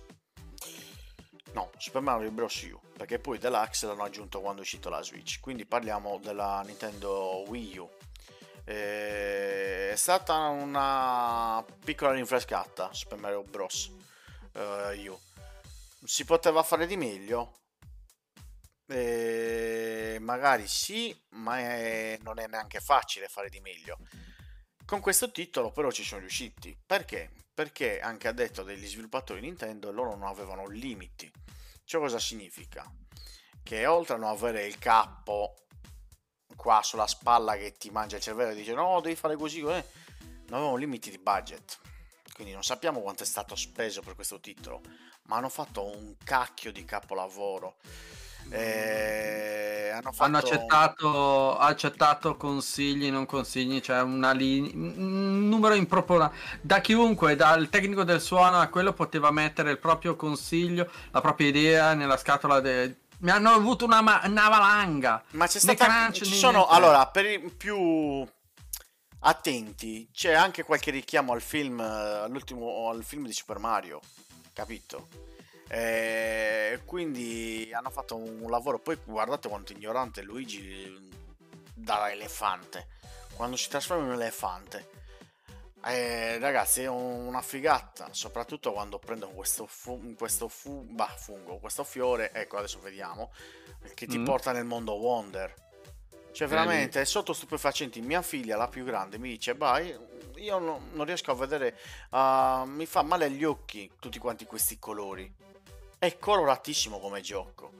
A: No, Super Mario Bros. U. Perché poi Deluxe l'hanno aggiunto quando è uscito la Switch. Quindi parliamo della Nintendo Wii U. Eh, è stata una piccola rinfrescata Super Mario Bros. eh, U. Si poteva fare di meglio? Eh, magari sì, ma è- non è neanche facile fare di meglio. Con questo titolo però ci sono riusciti. Perché? Perché anche a detto degli sviluppatori Nintendo loro non avevano limiti. Ciò cosa significa? Che oltre a non avere il capo qua sulla spalla che ti mangia il cervello e dice no, devi fare così, eh", non avevano limiti di budget. Quindi non sappiamo quanto è stato speso per questo titolo, ma hanno fatto un cacchio di capolavoro. Eh, hanno fatto
C: Hanno accettato, accettato consigli, non consigli, cioè una linea, un numero improporzionato. Da chiunque, dal tecnico del suono a quello poteva mettere il proprio consiglio, la propria idea nella scatola de- Mi hanno avuto una, ma- una valanga.
A: Ma c'è stata.
C: crunch,
A: ci sono.
C: niente.
A: Allora, per i più attenti, c'è anche qualche richiamo al film. eh, All'ultimo. Al film di Super Mario. Capito? Eh, quindi hanno fatto un lavoro. Poi guardate quanto ignorante Luigi da elefante. Quando si trasforma in un elefante. Eh, ragazzi, è una figata, soprattutto quando prendono questo, fu- questo fu- bah, fungo, questo fiore, ecco adesso vediamo, che ti
C: Mm.
A: porta nel mondo Wonder. Cioè, veramente, è sotto stupefacenti. Mia figlia, la più grande, mi dice, vai, io no- non riesco a vedere, ah, mi fa male agli occhi tutti quanti questi colori. È coloratissimo come gioco.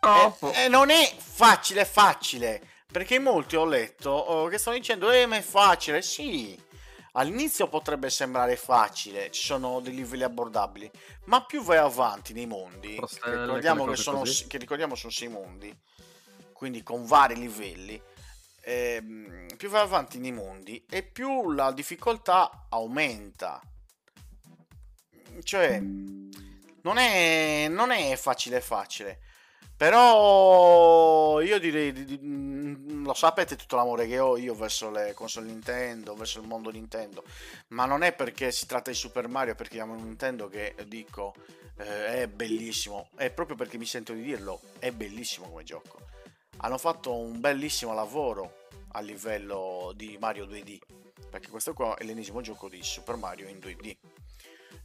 A: E, e non è facile, facile. Perché molti ho letto oh, che stanno dicendo, eh, ma è facile. Sì, all'inizio potrebbe sembrare facile, ci sono dei livelli abbordabili, ma più vai avanti nei mondi, che ricordiamo, che, sono, che ricordiamo sono sei mondi, quindi con vari livelli, ehm, più vai avanti nei mondi e più la difficoltà aumenta. Cioè, non è, non è facile facile. Però io direi, di- di- mm, lo sapete tutto l'amore che ho io verso le console Nintendo, verso il mondo Nintendo, ma non è perché si tratta di Super Mario, perché amo Nintendo che dico eh, è bellissimo, è proprio perché mi sento di dirlo, è bellissimo come gioco. Hanno fatto un bellissimo lavoro a livello di Mario 2D, perché questo qua è l'ennesimo gioco di Super Mario in 2D.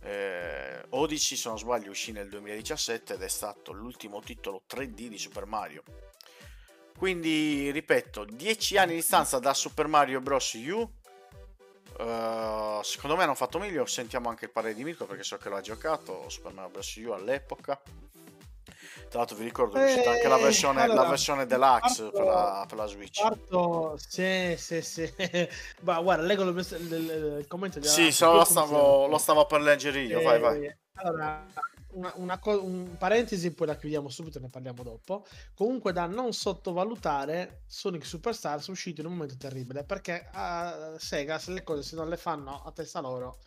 A: Eh, Odyssey, se non sbaglio, uscì nel 2017 ed è stato l'ultimo titolo 3D di Super Mario. Quindi, ripeto, 10 anni di distanza da Super Mario Bros. U. Eh, secondo me hanno fatto meglio. Sentiamo anche il parere di Mirko perché so che l'ha giocato Super Mario Bros. U all'epoca. Tra l'altro, vi ricordo che è uscita anche la
B: Eh,
A: versione,
B: allora,
A: la versione deluxe
B: parto-
A: per, la, per la Switch.
B: Parto, sì, sì, sì. Ma guarda, leggo il, il- il- commento. di-
A: Sì, lo stavo, lo stavo per leggere io. Vai, vai.
B: Eh, Allora, una, una co- un parentesi, poi la chiudiamo subito, ne parliamo dopo. Comunque, da non sottovalutare, Sonic Superstars è uscito in un momento terribile perché a Sega, se le cose se non le fanno a testa loro,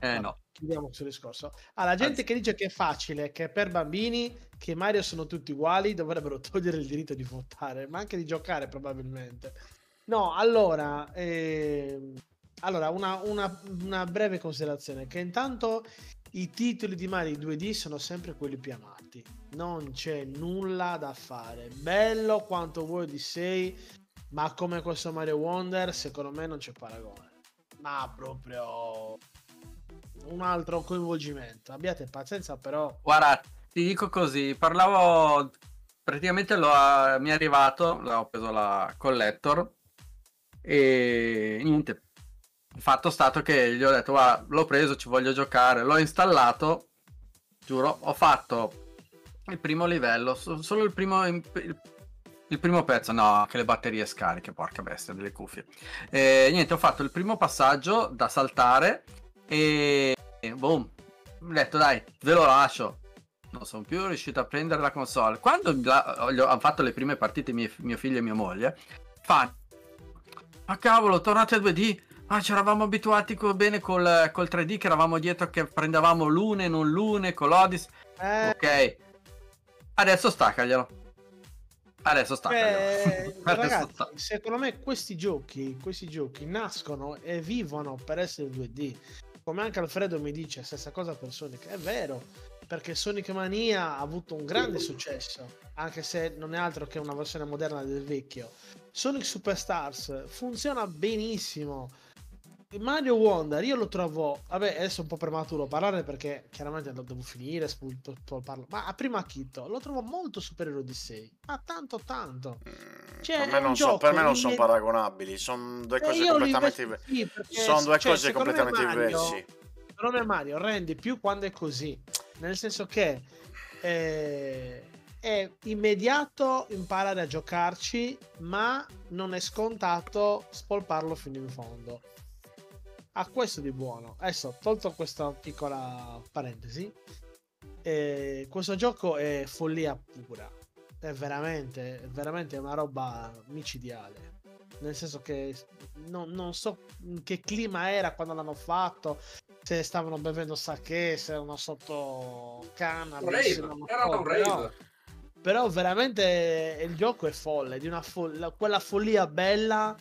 C: Eh no.
B: chiudiamo questo discorso. Ah, la gente che dice che è facile, che per bambini, che Mario sono tutti uguali, dovrebbero togliere il diritto di votare, ma anche di giocare probabilmente. No, allora, ehm, allora una, una- una breve considerazione, che intanto i titoli di Mario 2D sono sempre quelli più amati, non c'è nulla da fare, bello quanto vuoi di 6, ma come questo Mario Wonder, secondo me non c'è paragone, ma proprio un altro coinvolgimento. Abbiate pazienza, però.
C: Guarda, ti dico così, parlavo praticamente l'ho, mi è arrivato, ho preso la collector e niente. Fatto stato che gli ho detto, guarda, l'ho preso, ci voglio giocare, l'ho installato, giuro, ho fatto il primo livello, so- solo il primo, il, il primo pezzo, no, anche le batterie scariche, porca bestia, delle cuffie. E niente, ho fatto il primo passaggio da saltare e, boom, ho detto dai, ve lo lascio. Non sono più riuscito a prendere la console. Quando la- ho- hanno fatto le prime partite mie- mio figlio e mia moglie, fa ma cavolo, tornate a 2D. Ah, ci eravamo abituati co- bene col, col 3D, che eravamo dietro che prendevamo l'une, non l'une, con l'Odis.
B: Eh,
C: Ok. Adesso staccaglielo. Adesso staccaglielo.
B: eh,
C: Adesso
B: ragazzi,
C: sta-
B: secondo me questi giochi, questi giochi nascono e vivono per essere 2D. Come anche Alfredo mi dice, stessa cosa per Sonic. È vero, perché Sonic Mania ha avuto un grande successo, anche se non è altro che una versione moderna del vecchio. Sonic Superstars funziona benissimo. Mario Wonder io lo trovo, vabbè, adesso è un po' prematuro parlare perché chiaramente lo devo finire, spunto, parlo. ma a prima acchito lo trovo molto superiore a Odyssey, ma tanto tanto.
A: Mm,
B: Cioè,
A: per me non, so- per me non sono paragonabili, sono due
B: Eh,
A: cose
B: li
A: completamente diverse.
B: sì, perché-
A: Sono due
B: cioè,
A: cose completamente
B: Mario-
A: diverse.
B: Secondo me Mario rende più quando è così, nel senso che eh, è immediato imparare a giocarci, ma non è scontato spolparlo fino in fondo. Ha questo di buono. Adesso, tolto questa piccola parentesi, eh, questo gioco è follia pura. È veramente, è veramente una roba micidiale. Nel senso che non, non so che clima era quando l'hanno fatto, se stavano bevendo sake, se erano sotto cannabis. non lo so, però- però veramente il gioco è folle, di una fol- quella follia bella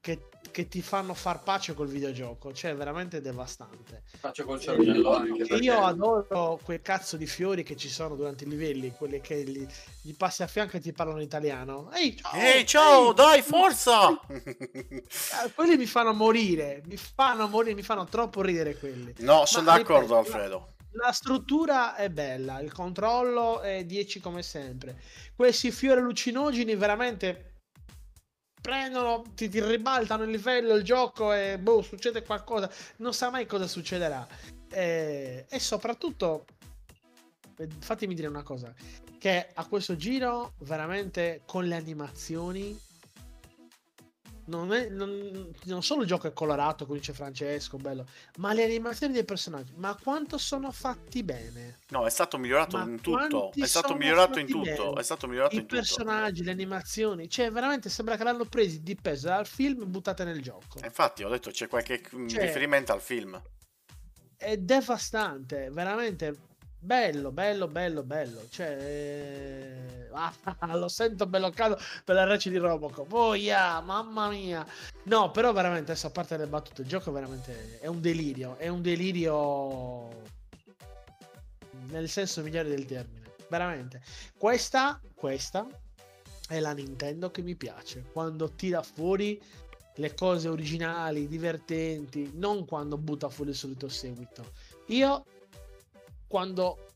B: che, che ti fanno far pace col videogioco, cioè è veramente devastante.
C: Faccio col
B: E
C: cervello anche
B: Io
C: perché-
B: adoro quei cazzo di fiori che ci sono durante i livelli, quelli che gli, gli passi a fianco e ti parlano italiano. Ehi, ciao!
A: Ehi, ciao,
B: ehi,
A: dai, forza!
B: Eh, quelli mi fanno morire, mi fanno morire, mi fanno troppo ridere quelli.
A: no, sono
B: Ma,
A: d'accordo,
B: ripeto,
A: Alfredo.
B: La struttura è bella, il controllo è 10 come sempre. Questi fiori allucinogeni veramente prendono, ti, ti ribaltano il livello, il gioco e boh, succede qualcosa. Non sa mai cosa succederà. Eh, e soprattutto, eh, fatemi dire una cosa, che a questo giro veramente con le animazioni non, è, non, non solo il gioco è colorato, come dice Francesco, bello, ma le animazioni dei personaggi, ma quanto sono fatti bene.
A: No, è stato migliorato
B: Ma
A: in tutto. È stato migliorato in tutto.
B: bene?
A: È stato migliorato
B: I
A: in tutto.
B: personaggi, le animazioni, cioè veramente sembra che l'hanno presi di peso dal film e buttate nel gioco.
A: Infatti, ho detto c'è qualche mm,
B: Cioè-
A: riferimento al film.
B: È devastante, veramente bello, bello, bello, bello. Cioè, eh, ah, lo sento bello caldo per la reci di Robocop. Oh yeah, mamma mia. No, però veramente, adesso a parte le battute, il gioco veramente è un delirio, è un delirio nel senso migliore del termine. Veramente. Questa, questa è la Nintendo che mi piace, quando tira fuori le cose originali, divertenti, non quando butta fuori il solito seguito. Io quando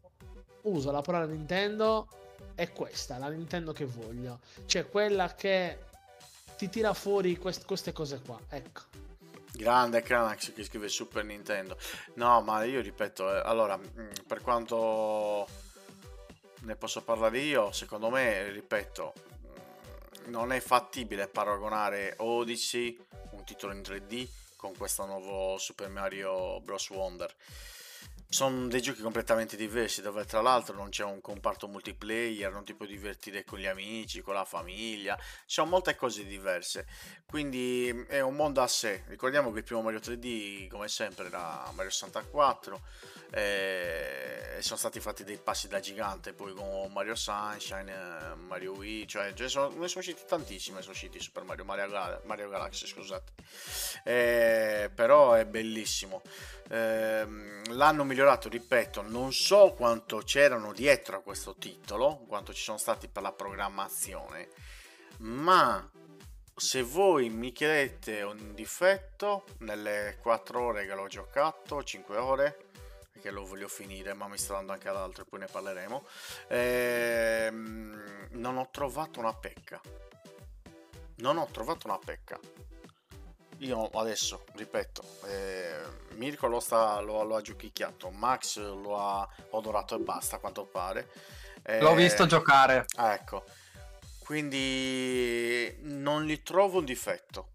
B: uso la parola Nintendo è questa, la Nintendo che voglio, cioè quella che ti tira fuori quest- queste cose qua, ecco.
A: Grande Cranax che scrive Super Nintendo. No, ma io ripeto, eh, allora, mm, per quanto ne posso parlare io, secondo me, ripeto, mm, non è fattibile paragonare Odyssey, un titolo in 3D, con questo nuovo Super Mario Bros. Wonder. Sono dei giochi completamente diversi, dove tra l'altro non c'è un comparto multiplayer, non ti puoi divertire con gli amici, con la famiglia, ci sono molte cose diverse. Quindi è un mondo a sé. Ricordiamo che il primo Mario 3D, come sempre, era Mario 64 eh, e sono stati fatti dei passi da gigante poi con Mario Sunshine, eh, Mario Wii, cioè ne sono, usciti tantissimi, sono usciti Super Mario, Mario, Gal- Mario Galaxy, scusate. Eh, però è bellissimo. Ehm, l'hanno migliorato, ripeto, non so quanto c'erano dietro a questo titolo, quanto ci sono stati per la programmazione, ma se voi mi chiedete un difetto nelle 4 ore che l'ho giocato, 5 ore, perché lo voglio finire, ma mi sto dando anche ad altro e poi ne parleremo, ehm, non ho trovato una pecca. Non ho trovato una pecca. Io adesso, ripeto, eh, Mirko lo, sta, lo, lo ha giochicchiato, Max lo ha odorato e basta, a quanto pare. Eh,
C: L'ho visto giocare.
A: Ah, ecco, quindi non gli trovo un difetto.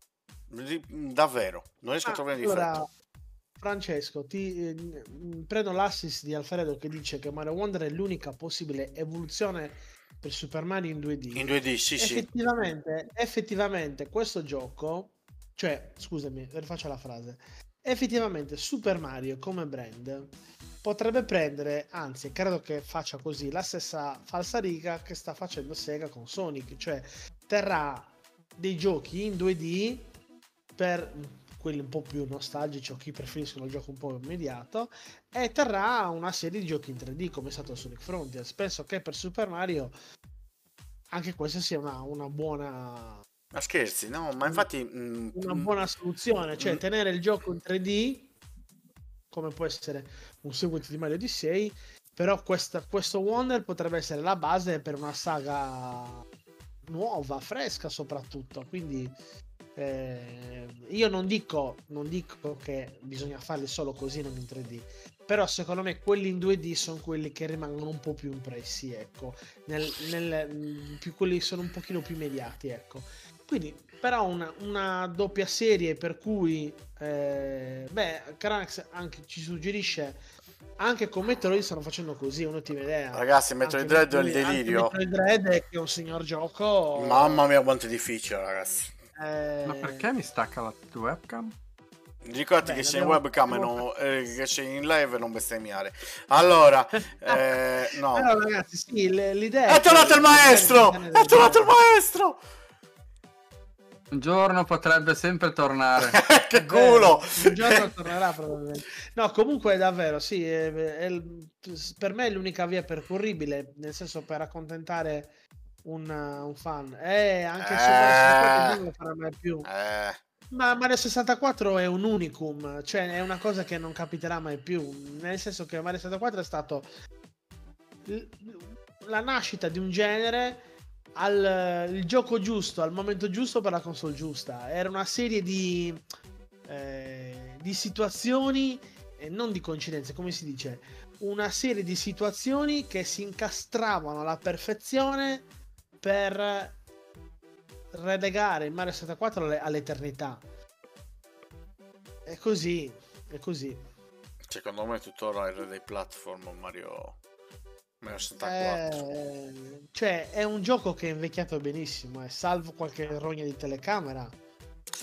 A: Davvero, non riesco a
B: Ah,
A: trovare un
B: allora,
A: difetto.
B: Francesco, ti eh, prendo l'assist di Alfredo che dice che Mario Wonder è l'unica possibile evoluzione per Super Mario in 2D.
A: In 2D, sì, sì.
B: effettivamente, effettivamente questo gioco, cioè, scusami, rifaccio la frase. Effettivamente Super Mario come brand potrebbe prendere, anzi, credo che faccia così la stessa falsariga che sta facendo Sega con Sonic, cioè terrà dei giochi in 2D per quelli un po' più nostalgici o chi preferiscono il gioco un po' immediato e terrà una serie di giochi in 3D come è stato Sonic Frontiers. Penso che per Super Mario anche questa sia una, una buona
A: Ma scherzi, no, ma infatti... mm,
B: una
A: mm,
B: buona soluzione, cioè
A: Mm.
B: tenere il gioco in 3D, come può essere un seguito di Mario Odyssey, però questa- questo Wonder potrebbe essere la base per una saga nuova, fresca soprattutto, quindi eh, io non dico, non dico che bisogna farli solo così, non in 3D, però secondo me quelli in 2D sono quelli che rimangono un po' più impressi, ecco, nel, nel- più, quelli sono un pochino più immediati, ecco. Quindi, però, una, una doppia serie per cui, eh, beh, Cranax anche ci suggerisce, anche con Metroid stanno facendo così, un'ottima idea.
A: Ragazzi, Metroid
B: Anche
A: Dread è
B: anche
A: delirio.
B: Metroid Dread è che è un signor gioco.
A: Mamma mia, quanto è difficile, ragazzi.
B: eh,
C: Ma perché mi stacca la webcam?
A: Ricordati
B: Beh,
A: che sei in webcam e non- eh, che sei in live e non bestemmiare. Allora, eh, no.
B: Però, ragazzi, sì, l'idea
A: È tornato il maestro! È tornato il maestro!
C: Un giorno potrebbe sempre tornare.
A: che culo!
B: Un giorno tornerà probabilmente. No, comunque davvero, sì, è- è per me è l'unica via percorribile, nel senso per accontentare un, un fan. E anche se
A: Eh.
B: 64 non lo farà mai più.
A: Eh,
B: Ma Mario 64 è un unicum, cioè è una cosa che non capiterà mai più, nel senso che Mario 64 è stato l- la nascita di un genere al il gioco giusto, al momento giusto per la console giusta. Era una serie di, eh, di situazioni, e non di coincidenze, come si dice, una serie di situazioni che si incastravano alla perfezione per relegare il Mario 64 alle- all'eternità. È così, è così.
A: secondo me tuttora il re dei platform Mario, Mario 64.
B: Eh, cioè, è un gioco che è invecchiato benissimo, eh, salvo qualche rogna di telecamera.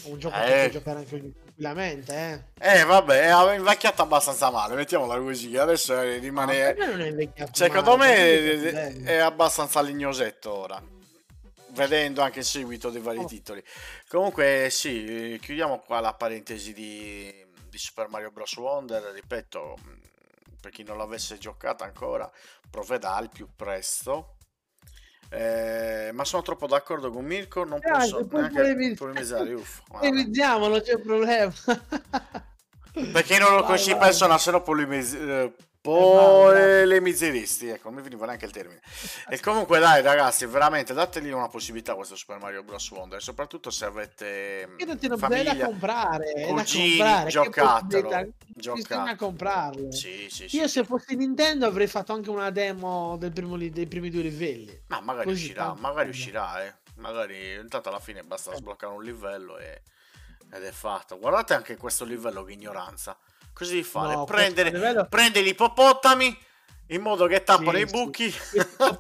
B: È un gioco che
A: Eh.
B: puoi giocare anche tranquillamente, eh.
A: Eh, vabbè, è invecchiato abbastanza male, mettiamola così. Adesso eh,
B: No,
A: rimane...
B: per me non è invecchiato
A: Secondo
B: male,
A: me
B: per
A: è,
B: è
A: abbastanza lignosetto ora. Vedendo anche il seguito dei vari
B: Oh.
A: titoli. Comunque, sì, eh, chiudiamo qua la parentesi di, di Super Mario Bros. Wonder. Ripeto, per chi non l'avesse giocata ancora, provveda al più presto. Eh, ma sono troppo d'accordo con Mirko. Non
B: Dai,
A: posso neanche
B: polemizzare.
A: Uff.
B: Iniziamo, non c'è problema.
A: Perché non lo conosci in persona, se no polemiz- eh,
B: bravo,
A: polemizzeristi. Ecco, non mi veniva neanche il termine. E comunque, dai, ragazzi, veramente dategli una possibilità a questo Super Mario Bros. Wonder. Soprattutto se avete
B: Che non ti non è
A: famiglia.
B: da comprare, è da
A: cugini,
B: comprare.
A: giocatelo.
B: Bisogna comprarlo.
A: Sì, sì, sì.
B: Io se fossi Nintendo avrei fatto anche una demo del primo dei primi due livelli.
A: Ma magari
B: Così,
A: uscirà, magari uscirà, eh. Magari intanto alla fine basta sbloccare un livello e... ed è fatto. Guardate anche questo livello che ignoranza. Cosa devi fare?
B: No,
A: Prendere,
B: livello-
A: prende gli ippopotami in modo che tappano
B: Sì,
A: i
B: sì.
A: buchi.
B: I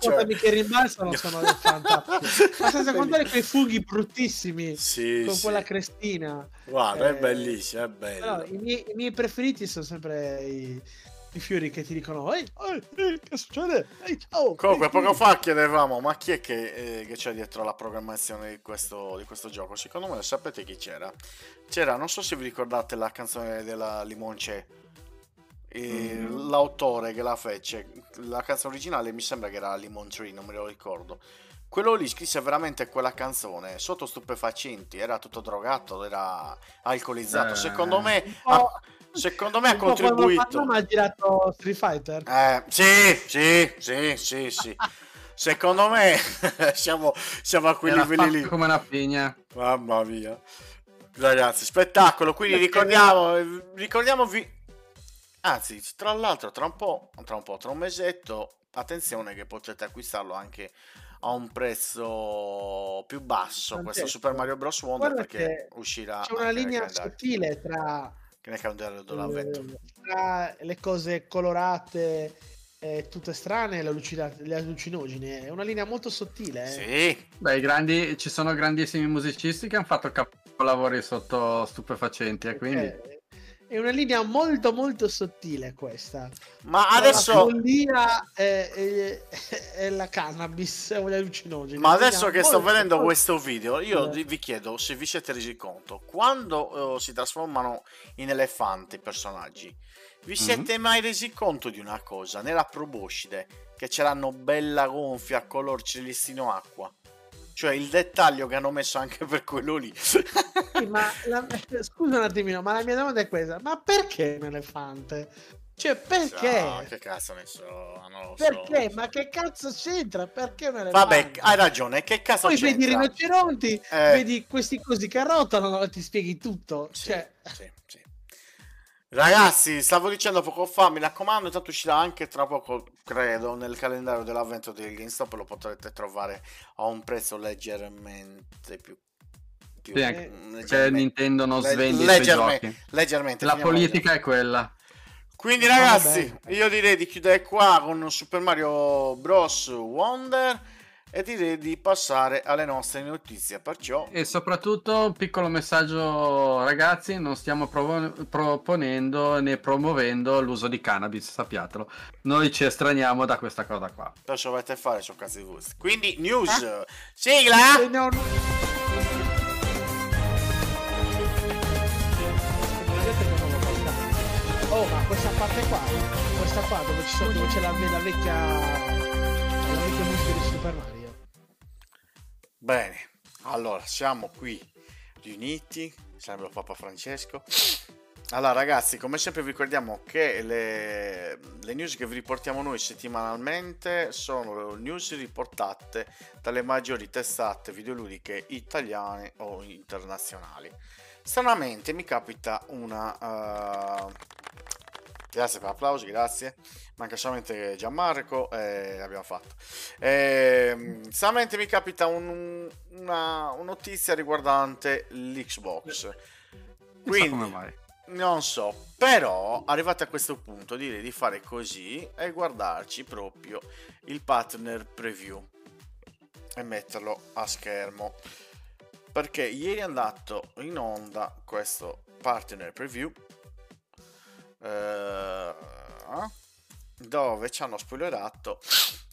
A: Cioè-
B: che rimbalzano sono fantastici. Ma senza contare quei fughi bruttissimi
A: Sì,
B: con
A: sì.
B: quella crestina.
A: Guarda, è
B: Eh,
A: bellissimo, è bello.
B: Però i miei, i miei preferiti sono sempre i, i fiori che ti dicono ehi, ehi, che succede? Ehi, ciao!
A: Comunque,
B: ehi,
A: poco
B: ehi."
A: fa chiedevamo, ma chi è che, eh, che c'è dietro la programmazione di questo, di questo gioco? Secondo me sapete chi c'era. C'era, non so se vi ricordate la canzone della Limonce, e
B: Mm-hmm.
A: l'autore che la fece, la canzone originale mi sembra che era Limon Tree, non me lo ricordo. Quello lì scrisse veramente quella canzone sotto stupefacenti, era tutto drogato, era alcolizzato.
C: Eh.
A: Secondo me,
B: po'-
A: ha, secondo me ha contribuito.
B: Panama ha girato Street Fighter.
A: Eh, sì, sì, sì, sì, sì. Secondo me siamo, siamo a quei
C: Era
A: livelli lì.
C: come una pigna.
A: Mamma mia. Ragazzi, spettacolo. Quindi ricordiamo, ricordiamovi. Anzi, tra l'altro, tra un po', tra un po', tra un mesetto, attenzione che potete acquistarlo anche a un prezzo più basso. Questo
B: Francesco,
A: Super Mario Bros. Wonder
B: guarda
A: perché uscirà
B: C'è una linea sottile tra,
A: che nel calendario dell'avvento.
B: eh, tra le cose colorate e tutte strane le, allucina- le allucinogene. È una linea molto sottile. eh.
A: Sì,
C: Beh, i grandi, ci sono grandissimi musicisti che hanno fatto capolavori sotto stupefacenti, e quindi...
B: È una linea molto molto sottile questa.
A: ma adesso.
B: La follia e, e- e la cannabis o gli allucinogeni.
A: Ma adesso che sto vedendo
B: molto-
A: questo video, io
B: Eh.
A: vi- chiedo se vi siete resi conto, quando eh, si trasformano in elefanti i personaggi, vi
C: Mhm.
A: siete mai resi conto di una cosa? Nella proboscide, che ce l'hanno bella gonfia, color celestino acqua. Cioè il dettaglio che hanno messo anche per quello lì.
B: Sì, ma la- scusa un attimino, ma la mia domanda è questa: ma perché un elefante? Cioè, perché?
A: Ah, che cazzo ne so, non lo
B: perché?
A: so.
B: Ma che cazzo c'entra? Perché un elefante?
A: Vabbè, hai ragione, che cazzo
B: Poi vedi i
A: c'entra?
B: rinoceronti,
A: Eh.
B: vedi questi cosi che rotano e ti spieghi tutto.
A: Sì,
B: Cioè,
A: sì. Ragazzi, stavo dicendo poco fa, mi raccomando, intanto uscirà anche tra poco, credo, nel calendario dell'avvento del GameStop, lo potrete trovare a un prezzo leggermente più... più
C: Sì, anche
A: leggermente-
C: Nintendo non
A: le-
C: svende
A: leggermente-
C: giochi.
A: leggermente.
C: La politica è quella.
A: Quindi ragazzi, io direi di chiudere qua con Super Mario Bros. Wonder e direi di passare alle nostre notizie. Perciò,
C: E soprattutto un piccolo messaggio, ragazzi, non stiamo provo- proponendo né promuovendo l'uso di cannabis, sappiatelo. Noi ci estraniamo da questa cosa qua.
A: cosa dovete fare su cazzo di vostri. Quindi, news, sigla!
B: eh, no, l'ho portato. Oh, ma questa parte qua, questa qua dove, ci sono, dove c'è la, la vecchia. Super Mario.
A: Bene, allora siamo qui riuniti, sempre Papa Francesco. Allora ragazzi, come sempre vi ricordiamo che le, le news che vi riportiamo noi settimanalmente sono news riportate dalle maggiori testate videoludiche italiane o internazionali. Stranamente mi capita una... eh, Grazie per l'applauso, grazie. Manca solamente Gianmarco e abbiamo fatto. Ehm, stranamente mi capita un- una, una notizia riguardante l'Xbox.
C: Quindi... come mai.
A: non so, però arrivati a questo punto direi di fare così e guardarci proprio il partner preview e metterlo a schermo. Perché ieri è andato in onda questo partner preview eh, dove ci hanno spoilerato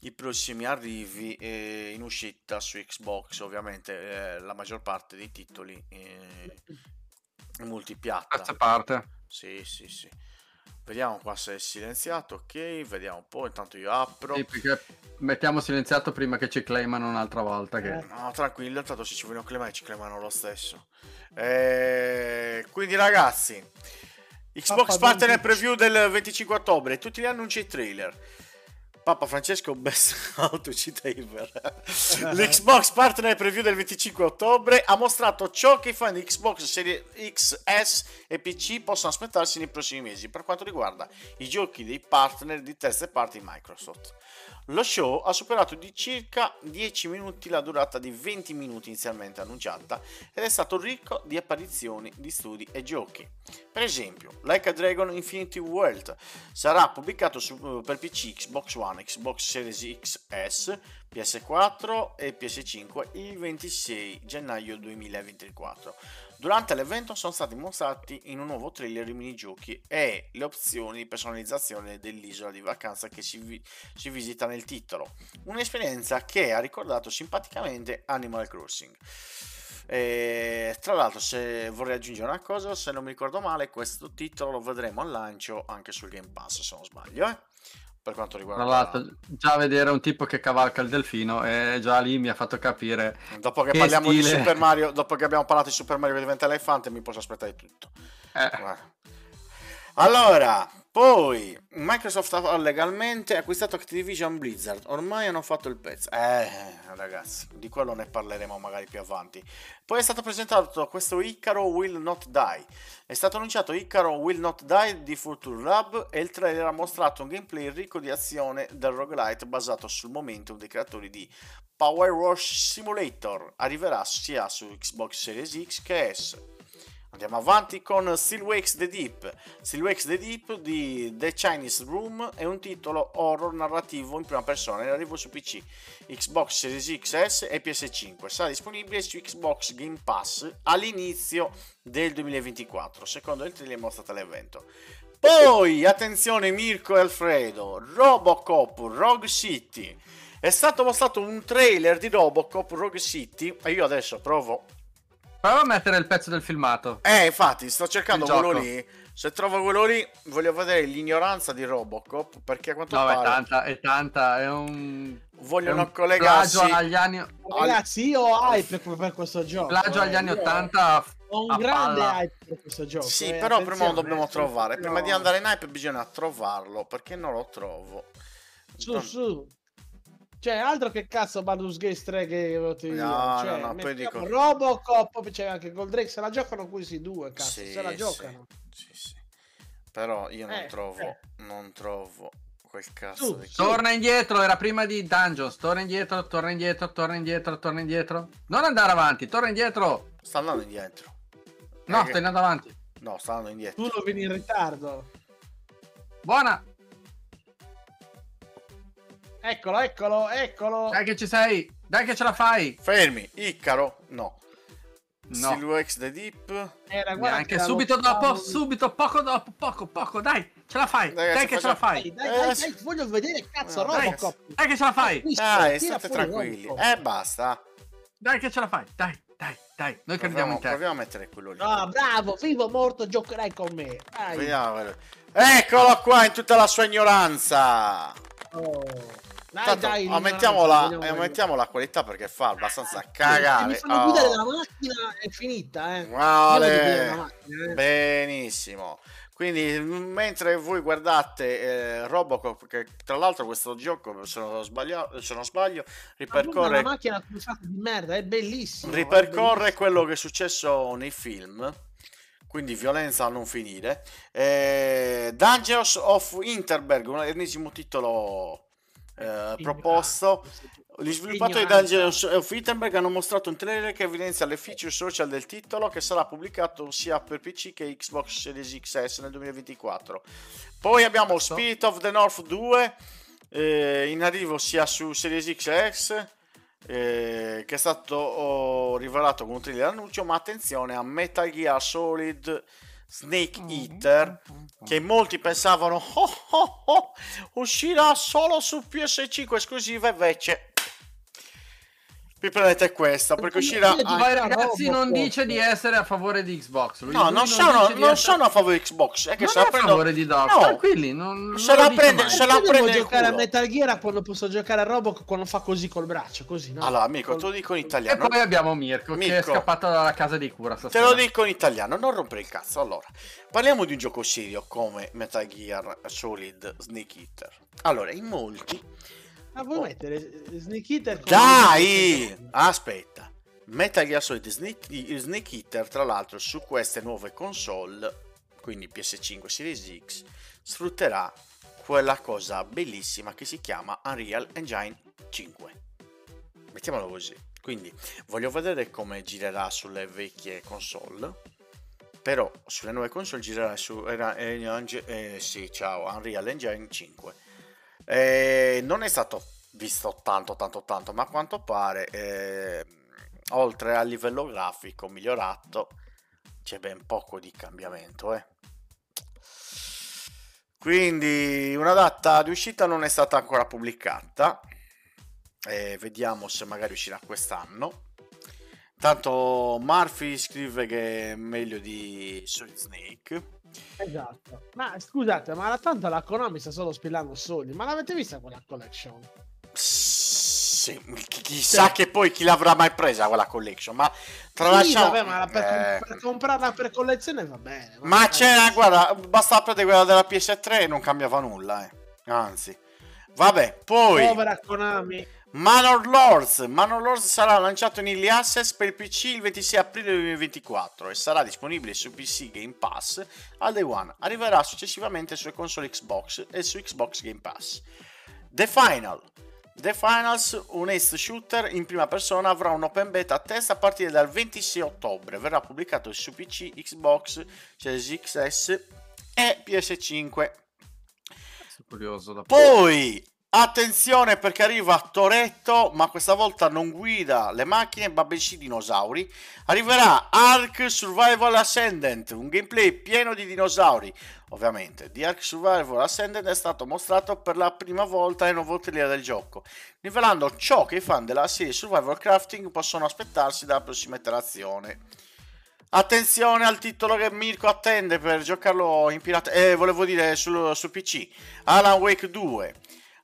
A: i prossimi arrivi eh, in uscita su Xbox, ovviamente eh, la maggior parte dei titoli eh, multipiatta.
C: Terza parte.
A: Sì, sì, sì. Vediamo qua se è silenziato, ok, vediamo un po', intanto io apro.
C: Sì, mettiamo silenziato prima che ci claimano un'altra volta. Che...
A: No, tranquillo, tanto se ci vogliono clemare ci clemano lo stesso. Eh, quindi ragazzi, Xbox Partner
B: non-
A: Preview del 25 ottobre, tutti gli annunci e trailer. Papa Francesco Best Autocitaver. L'Xbox Partner Preview del 25 ottobre ha mostrato ciò che i fan di Xbox Series XS e PC possono aspettarsi nei prossimi mesi per quanto riguarda i giochi dei partner di terze parti Microsoft. Lo show ha superato di circa 10 minuti la durata di 20 minuti inizialmente annunciata ed è stato ricco di apparizioni di studi e giochi. Per esempio, Like a Dragon Infinity World sarà pubblicato su- per PC, Xbox One, Xbox Series XS, PS4 e PS5 il 26 gennaio 2024. Durante l'evento sono stati mostrati in un nuovo trailer i minigiochi e le opzioni di personalizzazione dell'isola di vacanza che si, vi- si visita nel titolo. Un'esperienza che ha ricordato simpaticamente Animal Crossing. E, tra l'altro, se vorrei aggiungere una cosa, se non mi ricordo male, questo titolo lo vedremo al lancio anche sul Game Pass, se non sbaglio, eh? Per quanto riguarda
C: Tra l'altro, già vedere un tipo che cavalca il delfino, e già lì mi ha fatto capire.
A: Dopo che,
C: Che
A: parliamo di
C: stile.
A: Super Mario, dopo che abbiamo parlato di Super Mario che diventa elefante, mi posso aspettare tutto.
C: Eh.
A: Allora, poi Microsoft ha legalmente acquistato Activision Blizzard. Ormai hanno fatto il pezzo. Eh, ragazzi, di quello ne parleremo magari più avanti. Poi è stato presentato questo Icaro Will Not Die. È stato annunciato Icaro Will Not Die di Future Lab e il trailer ha mostrato un gameplay ricco di azione del roguelite basato sul momentum dei creatori di Power Wash Simulator. Arriverà sia su Xbox Series X che S. Andiamo avanti con Still the Deep. Still the Deep di The Chinese Room è un titolo horror narrativo in prima persona in arrivo su PC, Xbox Series XS e PS5. Sarà disponibile su Xbox Game Pass all'inizio del 2024, secondo il trailer mostrato all'evento. Poi, attenzione Mirko e Alfredo, Robocop Rogue City. È stato mostrato un trailer di Robocop Rogue City e io adesso provo
C: Prova a mettere il pezzo del filmato.
A: Eh, infatti, sto cercando
C: Il
A: quello
C: gioco.
A: lì. Se trovo quello lì, voglio vedere l'ignoranza di Robocop. Perché a quanto
C: No, è
A: pare
C: tanta, è tanta, è un...
A: vogliono
C: è un
A: collegarsi.
C: agli anni,
B: Ragazzi, io ho hype per, per questo gioco.
C: plagio
B: eh.
C: agli anni
B: Io
C: 80
B: Ho un grande
C: palla.
B: hype per questo gioco.
A: Sì,
B: eh,
A: però prima lo dobbiamo
B: eh,
A: trovare. Prima di
B: no.
A: andare in hype bisogna trovarlo. Perché non lo trovo.
B: Su,
A: Non-
B: su. Cioè, altro che cazzo Baldur's Gate 3 che.
A: No,
B: cioè,
A: no, no, poi dico-
B: Robocop, poi c'è anche Goldrake, se la giocano questi due, cazzo,
A: Sì,
B: se la
A: sì,
B: giocano.
A: sì, sì. Però io non
B: Eh,
A: trovo.
B: eh.
A: Non trovo quel cazzo di.
C: Torna indietro, era prima di Dungeons. Torna indietro, torna indietro, torna indietro, torna indietro. Non andare avanti, torna indietro.
A: Sta andando indietro.
C: No,
A: che-
C: stai andando avanti.
A: No, sta andando indietro.
B: Tu lo vieni in ritardo.
C: Buona.
B: Eccolo, eccolo, eccolo.
C: Dai che ci sei. Dai che ce la fai.
A: Fermi. Icaro. No.
C: No.
A: Silhouette the Deep.
B: Era, guarda
C: Neanche subito dopo, subito, poco dopo, poco, poco. Dai, ce la fai.
A: Ragazzi,
C: Dai che ce la
A: facciamo-
C: fai.
B: Dai, dai, dai,
A: Eh,
B: dai, voglio vedere cazzo
A: No, dai.
B: Robocop.
C: Dai che ce la fai.
A: Dai, state tranquilli.
B: Robocop.
A: Eh, basta.
C: Dai che ce la fai. Dai, dai, dai. Noi crediamo in te.
A: proviamo a mettere quello lì.
B: No, bravo, vivo o morto, giocherai con me. Dai.
A: Vediamo. Eccolo qua in tutta la sua ignoranza.
B: Oh. Dai,
A: Tanto,
B: dai,
A: aumentiamo, la,
B: vogliamo
A: aumentiamo la qualità perché fa abbastanza
B: Se
A: cagare.
B: mi fanno
A: Oh.
B: guidare la macchina è finita, eh.
A: Vale.
B: La macchina, eh.
A: Benissimo. Quindi, mentre voi guardate eh, Robocop, che tra l'altro questo gioco, se non, sbaglio, se non sbaglio,
B: Ma
A: ripercorre,
B: La macchina di merda, è bellissimo. è
A: ripercorre
B: bellissimo.
A: quello che è successo nei film. Quindi violenza a non finire. Eh, Dungeons of Interberg, un ennesimo titolo eh, proposto. Gli sviluppatori di. Dungeons of Wittenberg hanno mostrato un trailer che evidenzia le feature social del titolo che sarà pubblicato sia per PC che Xbox Series XS nel 2024. Poi abbiamo Spirit of the North 2 eh, in arrivo sia su Series XS eh, che è stato oh, rivelato con un trailer annuncio, ma attenzione a Metal Gear Solid Snake Eater che molti pensavano oh, oh, oh, uscirà solo su PS5 esclusiva invece vi prendete questa perché uscirà
B: Ah,
C: ragazzi non dice di essere a favore di Xbox. Lui-
A: no
C: lui
A: non sono, non
C: essere-
A: sono a favore di Xbox è che
C: Non
A: se
C: è
A: la
C: a
A: prendo
C: favore di Doc.
A: No.
C: Tranquilli, non,
A: Se
C: non
A: la prende- se la
B: devo
A: prende il
B: giocare a. Metal Gear quando posso giocare a Robocop quando fa così col braccio, così, no?
A: allora amico
B: Col-
A: te lo dico in
C: E
A: italiano
C: poi abbiamo Mirko, che è
A: Mirko.
C: scappato dalla casa di cura
A: Te
C: stasera.
A: lo dico in italiano, non rompere il cazzo. Allora, parliamo di un gioco serio come Metal Gear Solid Snake Eater. Allora, in molti.
B: Ma vuoi mettere Snake Eater
A: Dai! Aspetta. Metal Gear Solid Snake, Snake Eater, tra l'altro, su queste nuove console, quindi PS5 Series X, sfrutterà quella cosa bellissima che si chiama Unreal Engine 5. Mettiamolo così. Quindi voglio vedere come girerà sulle vecchie console. Però sulle nuove console girerà su era- eh, eh, sì, ciao, Unreal Engine 5. Eh, non è stato visto tanto tanto tanto, ma a quanto pare eh, oltre al livello grafico migliorato c'è ben poco di cambiamento, eh. Quindi una data di uscita non è stata ancora pubblicata. Eh, vediamo se magari uscirà quest'anno. Tanto Murphy scrive che è meglio di Solid Snake.
B: Esatto. Ma scusate, ma la tanto la Konami sta solo spillando soldi. Ma l'avete vista quella collection?
A: Sì, chi- chissà che poi chi l'avrà mai presa quella collection, ma
B: Sì,
A: tralasciamo...
B: vabbè, ma per,
A: Eh,
B: per comprarla per collezione va bene.
A: ma
B: va
A: c'era,
B: bene.
A: guarda, basta prendere quella della PS3 e non cambiava nulla, eh. Anzi. Vabbè, poi
B: Povera Konami.
A: Manor Lords. Manor Lords sarà lanciato in early access per il PC il 26 aprile 2024 e sarà disponibile su PC Game Pass al day one. Arriverà successivamente sulle console Xbox e su Xbox Game Pass. The Final. The Finals, un ace shooter in prima persona, avrà un open beta a test a partire dal 26 ottobre. Verrà pubblicato su PC, Xbox, Series XS e PS5.
C: Sono curioso da
A: Poi, attenzione perché arriva Toretto, ma questa volta non guida le macchine, ma bensì dinosauri. Arriverà Ark Survival Ascendant, un gameplay pieno di dinosauri. Ovviamente, di Ark Survival Ascendant è stato mostrato per la prima volta nel nuovo trailer del gioco, rivelando ciò che i fan della serie Survival Crafting possono aspettarsi dalla prossima iterazione. Attenzione al titolo che Mirko attende per giocarlo in pirata. Eh, volevo dire sul, su PC. Alan Wake 2.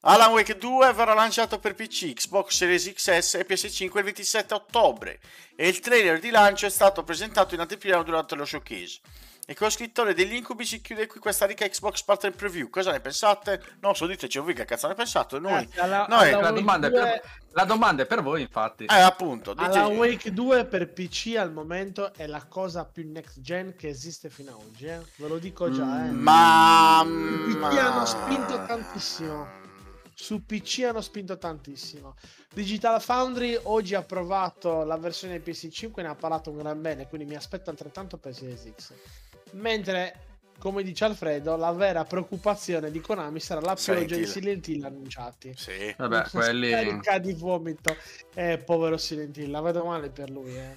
A: Alan Wake 2 verrà lanciato per PC, Xbox Series XS e PS5 il 27 ottobre e il trailer di lancio è stato presentato in anteprima durante lo showcase. E con lo scrittore degli incubi si chiude qui questa ricca Xbox Partner Preview. Cosa ne pensate? Non so, diteci voi che cazzo ne pensate. Noi,
B: Ragazzi, alla-
A: noi-
B: alla
C: La domanda, è
B: 2
C: per, la domanda è per voi, infatti.
A: eh, appunto, dite-
B: Alla Wake 2 per PC al momento è la cosa più next gen che esiste fino ad oggi. eh. Ve lo dico già. Eh.
A: Ma...
B: Su PC hanno spinto tantissimo. Su PC hanno spinto tantissimo. Digital Foundry oggi ha provato la versione PS5 e ne ha parlato un gran bene, quindi mi aspetto altrettanto per Series X. Mentre, come dice Alfredo, la vera preoccupazione di Konami sarà la pioggia di. Silent Hill annunciati.
A: Sì.
C: Vabbè, quelli...
B: scarica di vomito. Eh, povero Silent Hill, la vedo male per lui, eh.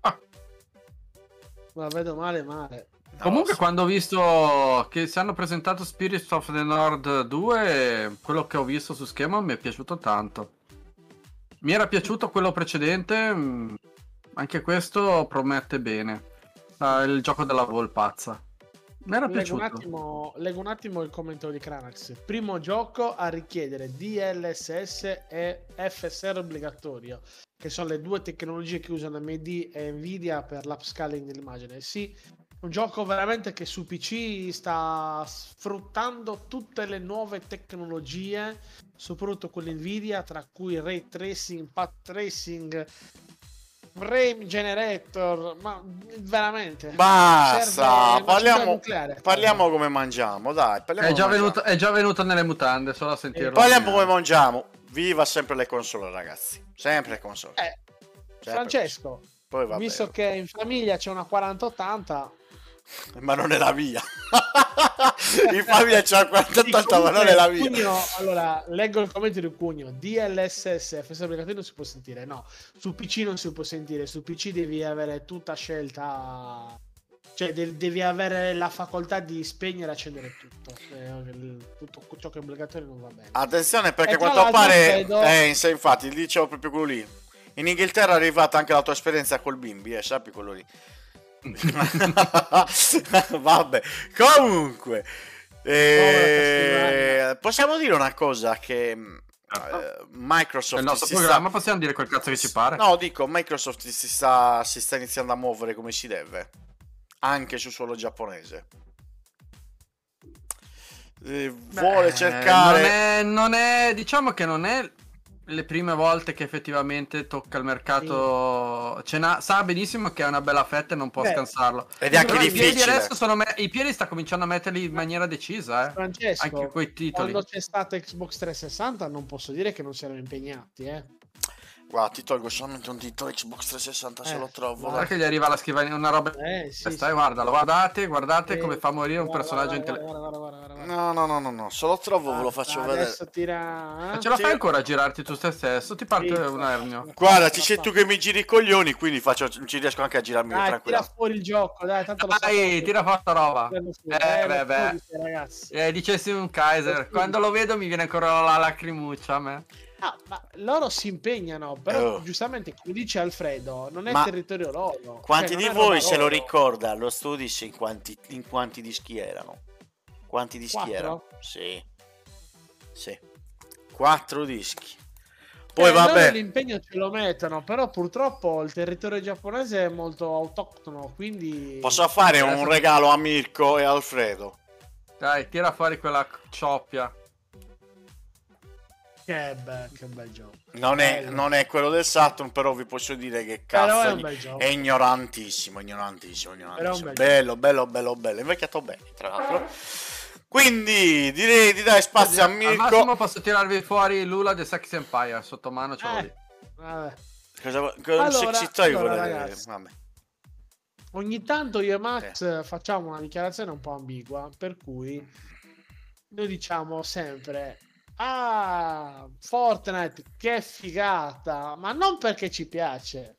C: Ah.
B: La vedo male male.
C: Comunque quando ho visto che si hanno presentato Spirits of the Nord 2, quello che ho visto su schema mi è piaciuto tanto. Mi era piaciuto quello precedente, mm, anche questo promette bene. Ah, il gioco della volpazza. Mi era
B: Leggo un,
C: piaciuto.
B: attimo, leggo un attimo il commento di Cranax. Primo gioco a richiedere DLSS e FSR obbligatorio, che sono le due tecnologie che usano AMD e Nvidia per l'upscaling dell'immagine. Sì, un gioco veramente che su PC sta sfruttando tutte le nuove tecnologie, soprattutto quelle Nvidia, tra cui ray tracing, path tracing, frame generator, ma veramente.
A: Basta, parliamo, parliamo come mangiamo, dai. Parliamo
C: È già,
A: come
C: venuto, è già venuto nelle mutande, solo a sentirlo.
A: mangiamo. Parliamo come mangiamo. Viva sempre le console, ragazzi. Sempre le console.
B: Eh,
A: Sempre
B: Francesco,
A: Poi va
B: visto
A: bene.
B: che in famiglia c'è una 4080,
A: Ma non è la mia. in famiglia c'è la 4080, ma non è la mia.
B: Cugno, allora, leggo il commento di Cugno. DLSS, FS obbligatorio non si può sentire. No, su PC non si può sentire. Su PC devi avere tutta scelta. Cioè, de- devi avere la facoltà di spegnere e accendere tutto. Eh, tutto ciò che è obbligatorio non va bene.
A: Attenzione perché a quanto pare...
B: credo-
A: Eh, infatti, dicevo proprio quello lì. In Inghilterra è arrivata anche la tua esperienza col bimbi, eh, sappi quello lì. Vabbè, comunque... eh, possiamo dire una cosa che... eh, Microsoft
C: Nel nostro
A: si
C: programma
A: sta...
C: possiamo dire quel cazzo che ci pare.
A: No, dico, Microsoft si sta, si sta iniziando a muovere come si deve, anche sul suolo giapponese. Eh, vuole
C: Beh,
A: cercare...
C: Non è, non è- diciamo che non è le prime volte che effettivamente tocca il mercato. Ce n'ha- sa benissimo che è una bella fetta e non può
B: Beh,
C: scansarlo.
A: Ed è anche
C: Però i piedi
A: difficile.
C: adesso sono me- I piedi sta cominciando a metterli in maniera decisa, eh.
B: Francesco,
C: Anche quei titoli.
B: quando c'è stata Xbox 360 non posso dire che non si erano impegnati, eh.
A: Guarda, ti tolgo solamente un dito Xbox 360 se
B: Eh,
A: lo trovo.
B: guarda
C: che gli arriva la scrivania, una roba.
B: Eh, sì,
C: Stai,
B: sì.
C: guardalo, guardate, guardate
B: Eh,
C: come fa morire un
B: guarda,
C: personaggio
B: guarda,
C: intelligente.
B: guarda, guarda, guarda, guarda, guarda.
A: No, no, no, no, no, se lo trovo ve lo faccio
B: Adesso
A: vedere.
B: tira...
C: Ma
B: eh?
C: ce la
A: Sì.
C: fai ancora a girarti tu te stesso? Ti parte
B: Sì.
C: un ernio.
A: Guarda, ci sei tu che mi giri i coglioni, quindi faccio, ci riesco anche a girarmi
B: Dai, tira
A: tranquillo.
B: fuori il gioco, dai, tanto lo
C: Dai,
B: sapete.
C: tira fuori sta roba. Eh,
B: Eh,
C: beh, beh.
B: ragazzi.
C: Eh, dicessi un Kaiser, quando lo vedo mi viene ancora la lacrimuccia a me.
B: Ah, ma loro si impegnano, però
A: Oh.
B: giustamente, come dice Alfredo, non è
A: Ma
B: territorio loro.
A: Quanti
B: Cioè,
A: di voi se lo
B: loro.
A: ricorda? Lo studis in quanti, in quanti dischi erano? Quanti dischi
B: Quattro?
A: erano? Sì. Sì. Quattro dischi. Poi
B: Eh, loro
A: vabbè,
B: l'impegno ce lo mettono, però purtroppo il territorio giapponese è molto autoctono, quindi...
A: posso fare un regalo a Mirko e Alfredo?
C: Dai, tira fuori quella cioppia.
B: Che, be- che bel gioco.
A: Non è,
B: Bello.
A: non è quello del Saturn, però vi posso dire che cazzo
B: è
A: è,
B: un bel gioco.
A: è ignorantissimo, ignorantissimo, ignorantissimo.
B: bel
A: Bello, bello, bello, bello. Invecchiato bene, tra l'altro. Quindi direi di dare spazio a
C: Al massimo
A: Mirko.
C: posso tirarvi fuori Lula del Sex Empire, sotto mano ce l'ho
B: Eh.
C: lì.
B: Vabbè.
A: Cosa cosa-
B: Allora,
A: sexy toy
B: allora,
A: vuole-
B: ragazzi.
A: vabbè.
B: Ogni tanto io e Max facciamo una dichiarazione un po' ambigua, per cui noi diciamo sempre Ah, Fortnite, che figata! Ma non perché ci piace.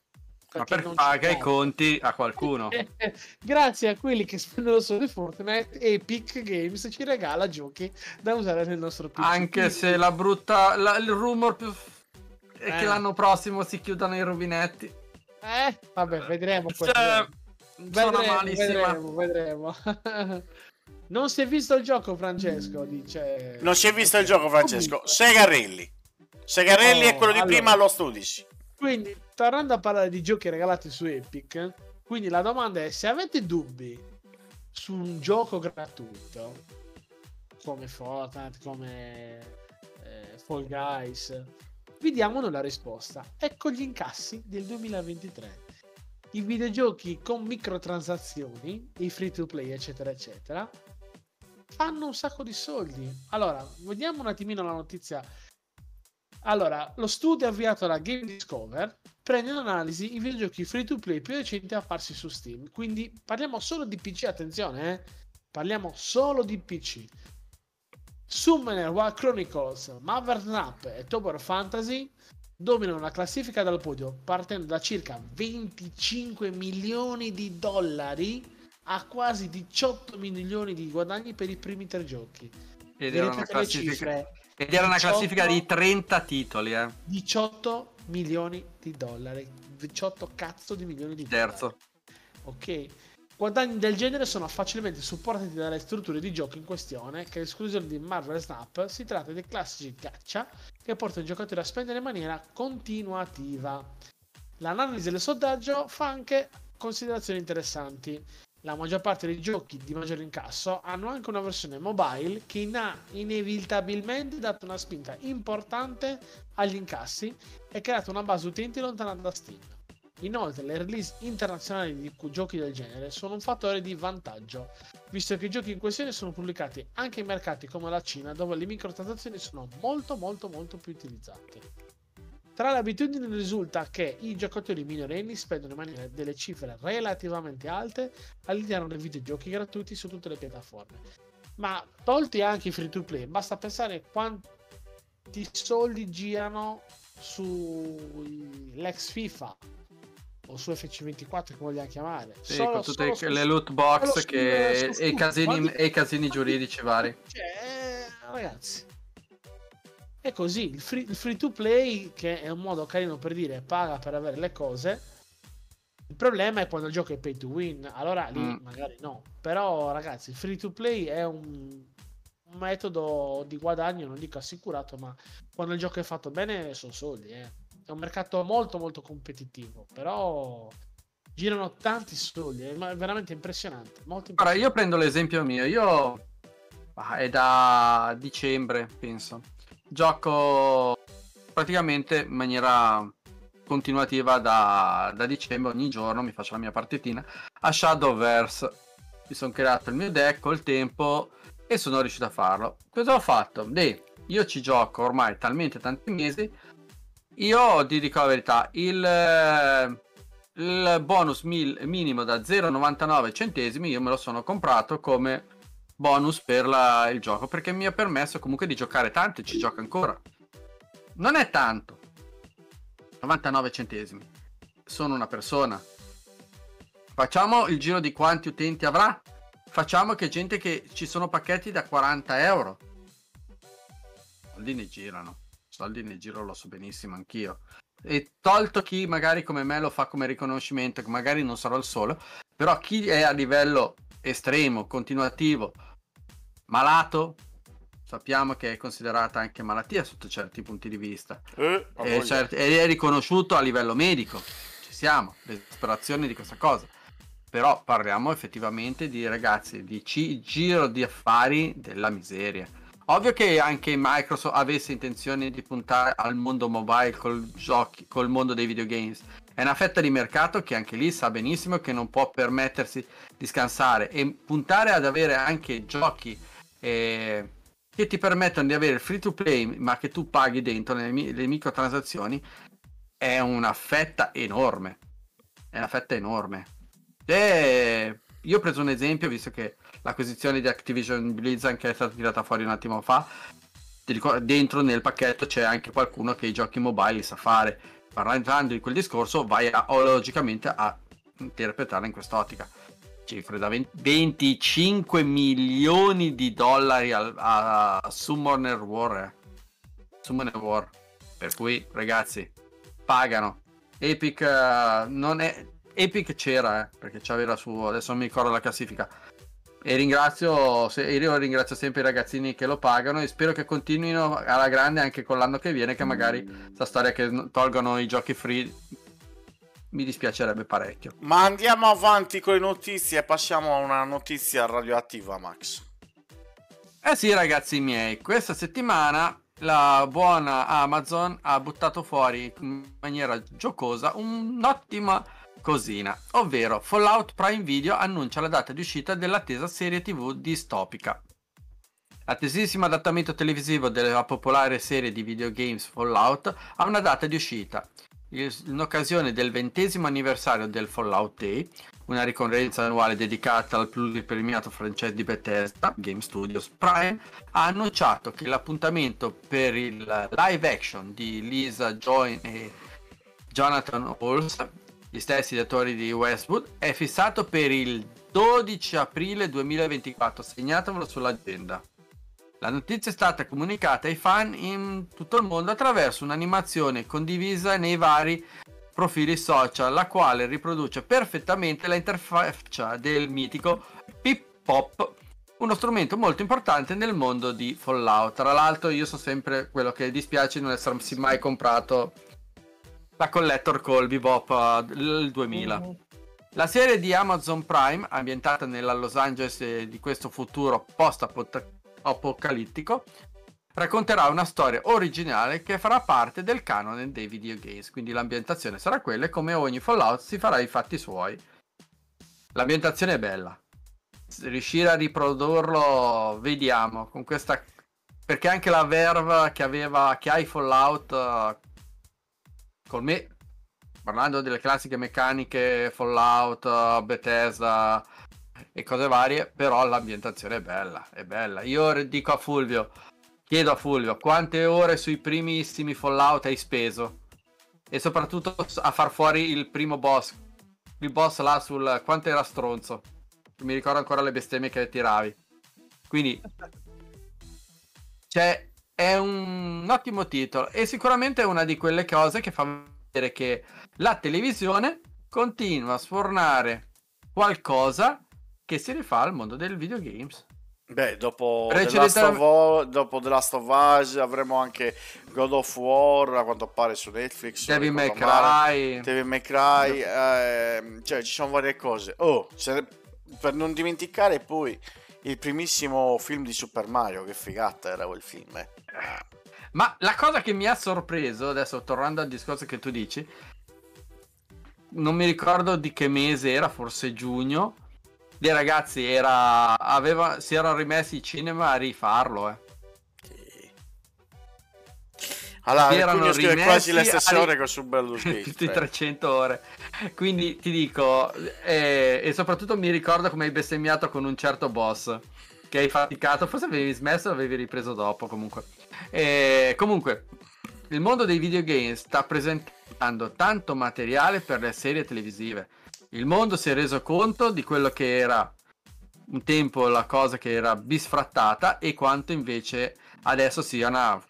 C: Ma
B: perché
C: per
B: non ci
C: paga i conti a qualcuno.
B: Grazie a quelli che spendono solo di Fortnite, Epic Games ci regala giochi da usare nel nostro PC.
C: Anche se la brutta. la- il rumor più. è
B: Eh.
C: che l'anno prossimo si chiudano i rubinetti.
B: Eh, vabbè, vedremo.
C: Cioè,
B: Vedremo, vedremo, vedremo. non si è visto il gioco, Francesco, dice...
A: Non si è visto il gioco, Francesco. Segarelli. Segarelli
B: Oh,
A: è quello di
B: allora.
A: prima allo Studici.
B: Quindi, tornando a parlare di giochi regalati su Epic, quindi la domanda è se avete dubbi su un gioco gratuito come Fortnite, come eh, Fall Guys, vi diamo la risposta. Ecco gli incassi del 2023. I videogiochi con microtransazioni, i free to play, eccetera, eccetera, fanno un sacco di soldi. Allora, vediamo un attimino la notizia allora, lo studio avviato da Game Discover prende in analisi i videogiochi free to play più recenti apparsi su Steam. Quindi parliamo solo di PC, attenzione, eh? Parliamo solo di PC. Summoner War Chronicles, Mother Snap e Tower Fantasy dominano la classifica dal podio partendo da circa 25 milioni di dollari a quasi 18 milioni di guadagni per i primi tre giochi.
C: Ed era una classifica,
B: cifre?
C: ed era una
B: 18
C: classifica di 30 titoli, eh.
B: 18 milioni di dollari. 18 cazzo di milioni di dollari.
C: Terzo.
B: Ok. Guadagni del genere sono facilmente supportati dalle strutture di gioco in questione, che esclusione di Marvel Snap si tratta dei classici gacha che portano i giocatori a spendere in maniera continuativa. L'analisi del sondaggio fa anche considerazioni interessanti. La maggior parte dei giochi di maggiore incasso hanno anche una versione mobile che ha inevitabilmente dato una spinta importante agli incassi e creato una base utenti lontana da Steam. Inoltre, le release internazionali di giochi del genere sono un fattore di vantaggio, visto che i giochi in questione sono pubblicati anche in mercati come la Cina, dove le microtransazioni sono molto molto molto più utilizzate. Tra le abitudini risulta che i giocatori minorenni spendono in maniera delle cifre relativamente alte all'interno dei videogiochi gratuiti su tutte le piattaforme. Ma tolti anche i free to play, basta pensare quanti soldi girano sull'ex FIFA o su FC24 che vogliamo chiamare.
C: Sì,
B: Solo-
C: con tutte
B: solo
C: le loot box che- e, i casini,
B: Quanti-
C: e i casini giuridici vari.
B: cioè, ragazzi, è così. Il free, il free to play, che è un modo carino per dire paga per avere le cose. Il problema è quando il gioco è pay to win, allora lì
C: Mm.
B: magari no. Però, ragazzi, il free to play è un, un metodo di guadagno, non dico assicurato, ma quando il gioco è fatto bene sono soldi. eh. È un mercato molto, molto competitivo, però girano tanti soldi, è veramente impressionante. Molto impressionante.
C: io prendo l'esempio mio. Io ah, è da dicembre, penso. Gioco praticamente in maniera continuativa da, da dicembre, ogni giorno mi faccio la mia partitina a Shadowverse. Mi sono creato il mio deck col tempo e sono riuscito a farlo. Cosa ho fatto? Deh, io ci gioco ormai talmente tanti mesi. Io ti dico la verità, il, il bonus mil- minimo da 0,99 centesimi io me lo sono comprato come bonus per la- il gioco perché mi ha permesso comunque di giocare tanto e ci gioco ancora. Non è tanto. 99 centesimi. Sono una persona. Facciamo il giro di quanti utenti avrà. Facciamo che gente che ci sono pacchetti da 40 euro. Soldi ne girano. Soldi ne giro, lo so benissimo anch'io. E tolto chi magari come me lo fa come riconoscimento, magari non sarò il solo, però chi è a livello estremo, continuativo, malato, sappiamo che è considerata anche malattia sotto certi punti di vista.
A: Eh,
C: E certi- è riconosciuto a livello medico. Ci siamo, l'esasperazione di questa cosa. Però parliamo effettivamente di ragazzi, di ci- giro di affari della miseria. Ovvio che anche Microsoft avesse intenzione di puntare al mondo mobile col, giochi, col mondo dei videogames. È una fetta di mercato che anche lì sa benissimo che non può permettersi di scansare e puntare ad avere anche giochi eh, che ti permettono di avere il free to play ma che tu paghi dentro le, le microtransazioni è una fetta enorme. È una fetta enorme. E io ho preso un esempio, visto che l'acquisizione di Activision Blizzard che è stata tirata fuori un attimo fa, dentro nel pacchetto c'è anche qualcuno che i giochi mobile li sa fare. Parlando di quel discorso, vai a, logicamente a interpretarla in quest'ottica. Cifre da 20 25 milioni di dollari al- a, Summoner War. eh. Summoner War. Per cui, ragazzi, pagano. Epic eh, non è Epic c'era, eh, perché c'aveva su, adesso non mi ricordo la classifica. E ringrazio, se- io ringrazio sempre i ragazzini che lo pagano e spero che continuino alla grande anche con l'anno che viene, che magari sta storia che tolgono i giochi free mi dispiacerebbe parecchio.
A: Ma andiamo avanti con le notizie e passiamo a una notizia radioattiva, Max.
C: Eh sì, ragazzi miei, questa settimana la buona Amazon ha buttato fuori in maniera giocosa un'ottima cosina, ovvero Fallout Prime Video annuncia la data di uscita dell'attesa serie TV distopica. L'attesissimo adattamento televisivo della popolare serie di videogames Fallout ha una data di uscita. In occasione del ventesimo anniversario del Fallout Day, una ricorrenza annuale dedicata al pluripremiato franchise di Bethesda, Game Studios Prime, ha annunciato che l'appuntamento per il live action di Lisa Joy e Jonathan Halls, gli stessi attori di Westwood, è fissato per il 12 aprile 2024. Segnatevelo sull'agenda. La notizia è stata comunicata ai fan in tutto il mondo attraverso un'animazione condivisa nei vari profili social, la quale riproduce perfettamente la interfaccia del mitico Pip Pop, uno strumento molto importante nel mondo di Fallout. Tra l'altro io so sempre quello che dispiace di non essersi mai comprato la collector col Bebop eh, il 2000. La serie di Amazon Prime, ambientata nella Los Angeles eh, di questo futuro post-apocalittico, racconterà una storia originale che farà parte del canone dei videogames, quindi l'ambientazione sarà quella e come ogni Fallout si farà i fatti suoi. L'ambientazione è bella. Riuscire a riprodurlo, vediamo, con questa... Perché anche la Verve che aveva, che ha i Fallout, con me, parlando delle classiche meccaniche Fallout, Bethesda e cose varie, però l'ambientazione è bella, è bella. Io dico a Fulvio, chiedo a Fulvio, quante ore sui primissimi Fallout hai speso? E soprattutto a far fuori il primo boss, il boss là sul quanto era stronzo. Mi ricordo ancora le bestemmie che tiravi. Quindi cioè, è un ottimo titolo e sicuramente è una di quelle cose che fa vedere che la televisione continua a sfornare qualcosa che si rifà al mondo del videogames.
A: Beh, dopo The,
C: Precedente-
A: Last of Us, dopo The Last of Us avremo anche God of War a quanto pare su Netflix. se
C: Devil May. Cry.
A: Devil May Cry, ehm, cioè ci sono varie cose. Oh, se- per non dimenticare poi il primissimo film di Super Mario, che figata era quel film. eh.
C: Ma la cosa che mi ha sorpreso, adesso tornando al discorso che tu dici, non mi ricordo di che mese era, forse giugno. Dei ragazzi era, aveva, si erano rimessi il cinema a rifarlo. Eh.
A: Allora,
C: Si erano
A: scrive quasi le
C: rimessi
A: stesse
C: a
A: ore che su Baldur's Gate.
C: Tutti
A: eh.
C: 300 ore. Quindi ti dico, eh, e soprattutto mi ricordo come hai bestemmiato con un certo boss. Che hai faticato, forse avevi smesso o l'avevi ripreso dopo comunque. Eh, comunque, il mondo dei videogame sta presentando tanto materiale per le serie televisive. Il mondo si è reso conto di quello che era un tempo la cosa che era bisfrattata e quanto invece adesso sia una,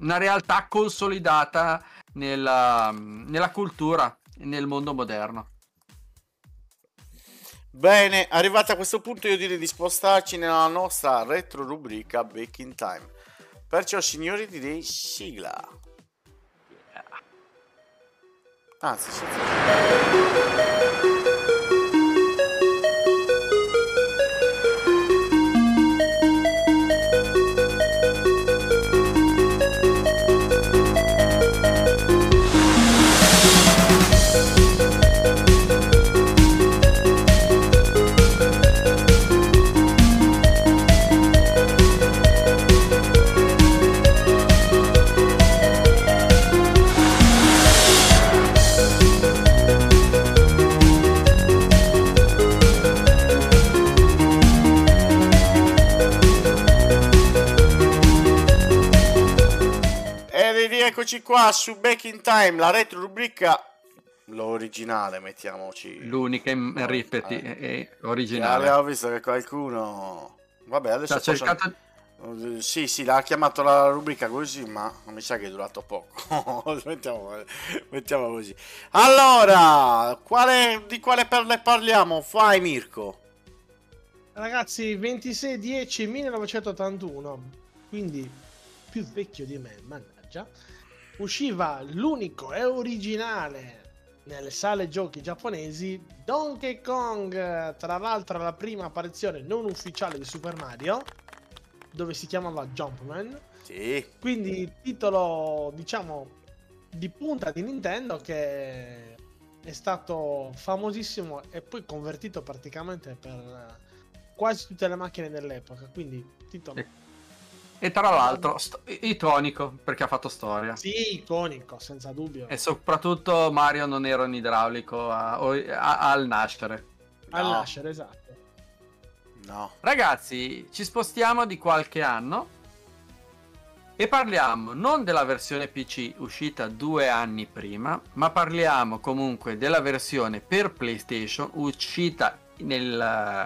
C: una realtà consolidata nella, nella cultura e nel mondo moderno.
A: Bene, arrivati a questo punto io direi di spostarci nella nostra retro rubrica Back in Time. Perciò signori direi sigla. Anzi, sì. E rieccoci qua su Back in Time, la retro rubrica l'originale, mettiamoci.
C: L'unica in
A: No,
C: ripeti
A: eh.
C: è
A: Eh,
C: originale.
A: Avevo visto che qualcuno Vabbè, adesso
C: Sta cercando-
A: Eh, Sì, sì, l'ha chiamato la rubrica così, ma mi sa che è durato poco. mettiamo, mettiamo così. Allora, quale, di quale perle parliamo? Fai Mirko.
B: Ragazzi, 26 10 1981, quindi più vecchio di me, mannaggia. Usciva l'unico e originale nelle sale giochi giapponesi Donkey Kong, tra l'altro la prima apparizione non ufficiale di Super Mario, dove si chiamava Jumpman.
A: Sì,
B: Quindi titolo, diciamo, di punta di Nintendo che è stato famosissimo e poi convertito praticamente per eh, quasi tutte le macchine dell'epoca. Quindi titolo
C: E- E tra l'altro, sto- iconico perché ha fatto storia.
B: sì, iconico, senza dubbio.
C: E soprattutto Mario non era un idraulico a- o- a- al nascere.
B: Al
A: no.
B: nascere, esatto.
A: no.
C: Ragazzi, ci spostiamo di qualche anno e parliamo non della versione PC uscita due anni prima, ma parliamo comunque della versione per PlayStation uscita nel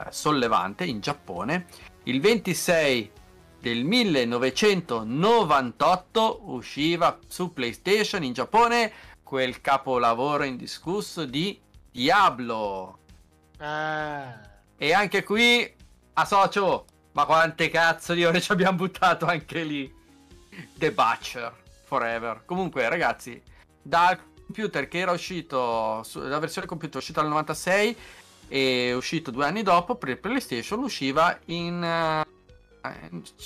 C: eh, sollevante in Giappone il 26 del 1998 usciva su PlayStation in Giappone quel capolavoro indiscusso di Diablo.
B: Ah,
C: E anche qui associo, ma quante cazzo di ore ci abbiamo buttato anche lì. The Butcher Forever. Comunque, ragazzi, dal computer che era uscito, la versione computer uscita nel 96 e uscito due anni dopo per il PlayStation usciva in, eh,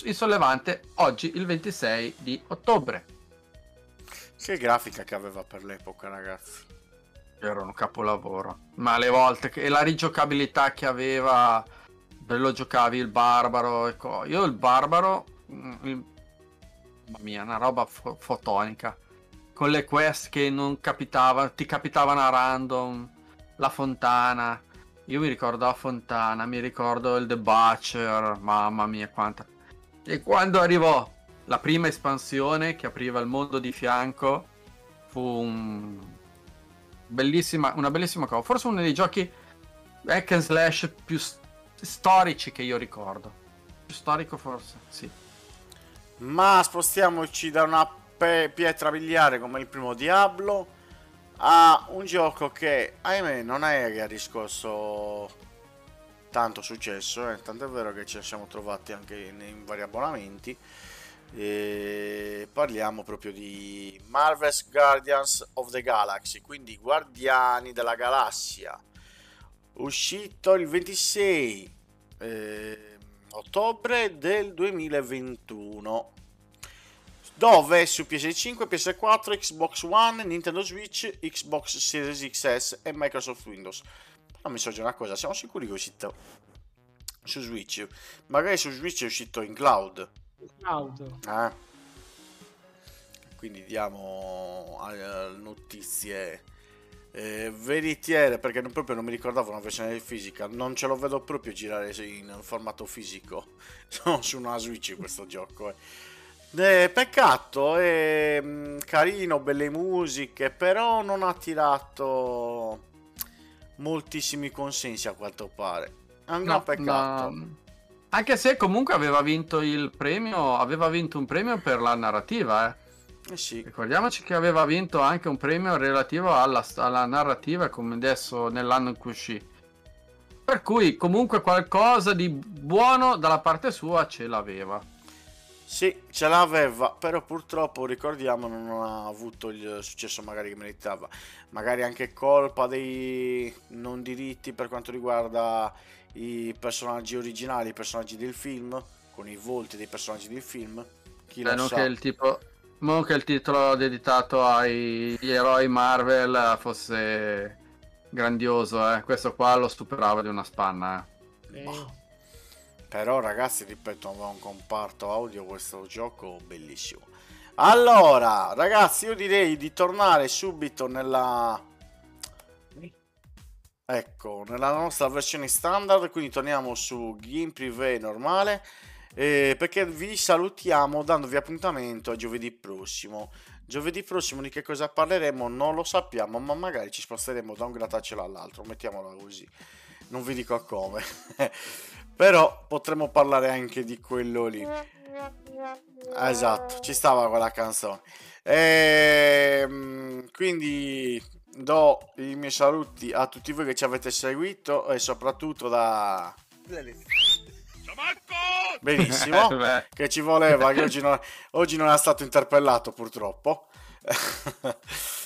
C: in sollevante oggi il 26 di ottobre.
A: Che grafica che aveva per l'epoca, ragazzi.
C: Era un capolavoro. Ma le volte che e la rigiocabilità che aveva, lo giocavi il barbaro. e co- Io il barbaro, mm, il- mamma mia, una roba fo- fotonica. Con le quest che non capitavano, ti capitavano a random, la fontana. Io mi ricordo la fontana, mi ricordo il The Butcher, mamma mia quanta. E quando arrivò la prima espansione che apriva il mondo di fianco, fu un bellissima, una bellissima cosa. Forse uno dei giochi hack and slash più storici che io ricordo. Più storico forse, sì.
A: Ma spostiamoci da una pe- pietra miliare come il primo Diablo a un gioco che, ahimè, non è che ha riscosso tanto successo, eh, tanto è vero che ci siamo trovati anche in, in vari abbonamenti. E parliamo proprio di Marvel's Guardians of the Galaxy, quindi Guardiani della Galassia, uscito il 26 eh, ottobre del 2021 dove su PS5, PS4, Xbox One, Nintendo Switch, Xbox Series XS e Microsoft Windows. Però mi sorge una cosa, siamo sicuri che è uscito su Switch? Magari su Switch è uscito in cloud.
B: auto.
A: Eh? Quindi diamo notizie eh, veritiere perché non, proprio non mi ricordavo una versione fisica. Non ce lo vedo proprio girare in formato fisico no, su una Switch questo gioco. eh. Eh, peccato, è mm, carino, belle musiche, però non ha tirato moltissimi consensi a quanto pare. È un gran
C: No,
A: peccato.
C: ma- Anche se comunque aveva vinto il premio, aveva vinto un premio per la narrativa, eh.
A: Eh sì.
C: Ricordiamoci che aveva vinto anche un premio relativo alla, alla narrativa come adesso nell'anno in cui uscì. Per cui comunque qualcosa di buono dalla parte sua ce l'aveva.
A: Sì, ce l'aveva, però purtroppo ricordiamo non ha avuto il successo magari che meritava. Magari anche colpa dei non diritti per quanto riguarda i personaggi originali, i personaggi del film, con i volti dei personaggi del film. Chi lo
C: non
A: sa.
C: che il tipo non che il titolo dedicato ai gli eroi Marvel fosse grandioso, eh. Questo qua lo superava di una spanna, eh.
B: Eh,
A: Però ragazzi, ripeto, aveva un comparto audio questo gioco bellissimo. Allora, ragazzi, io direi di tornare subito nella Ecco, nella nostra versione standard, quindi torniamo su Game Privé normale, eh, perché vi salutiamo dandovi appuntamento a giovedì prossimo. Giovedì prossimo di che cosa parleremo non lo sappiamo, ma magari ci sposteremo da un grattacielo all'altro, mettiamola così. Non vi dico come. Però potremmo parlare anche di quello lì. Esatto, ci stava quella canzone. Ehm, quindi do i miei saluti a tutti voi che ci avete seguito e soprattutto da... Benissimo, che ci voleva, che oggi non, oggi non è stato interpellato purtroppo.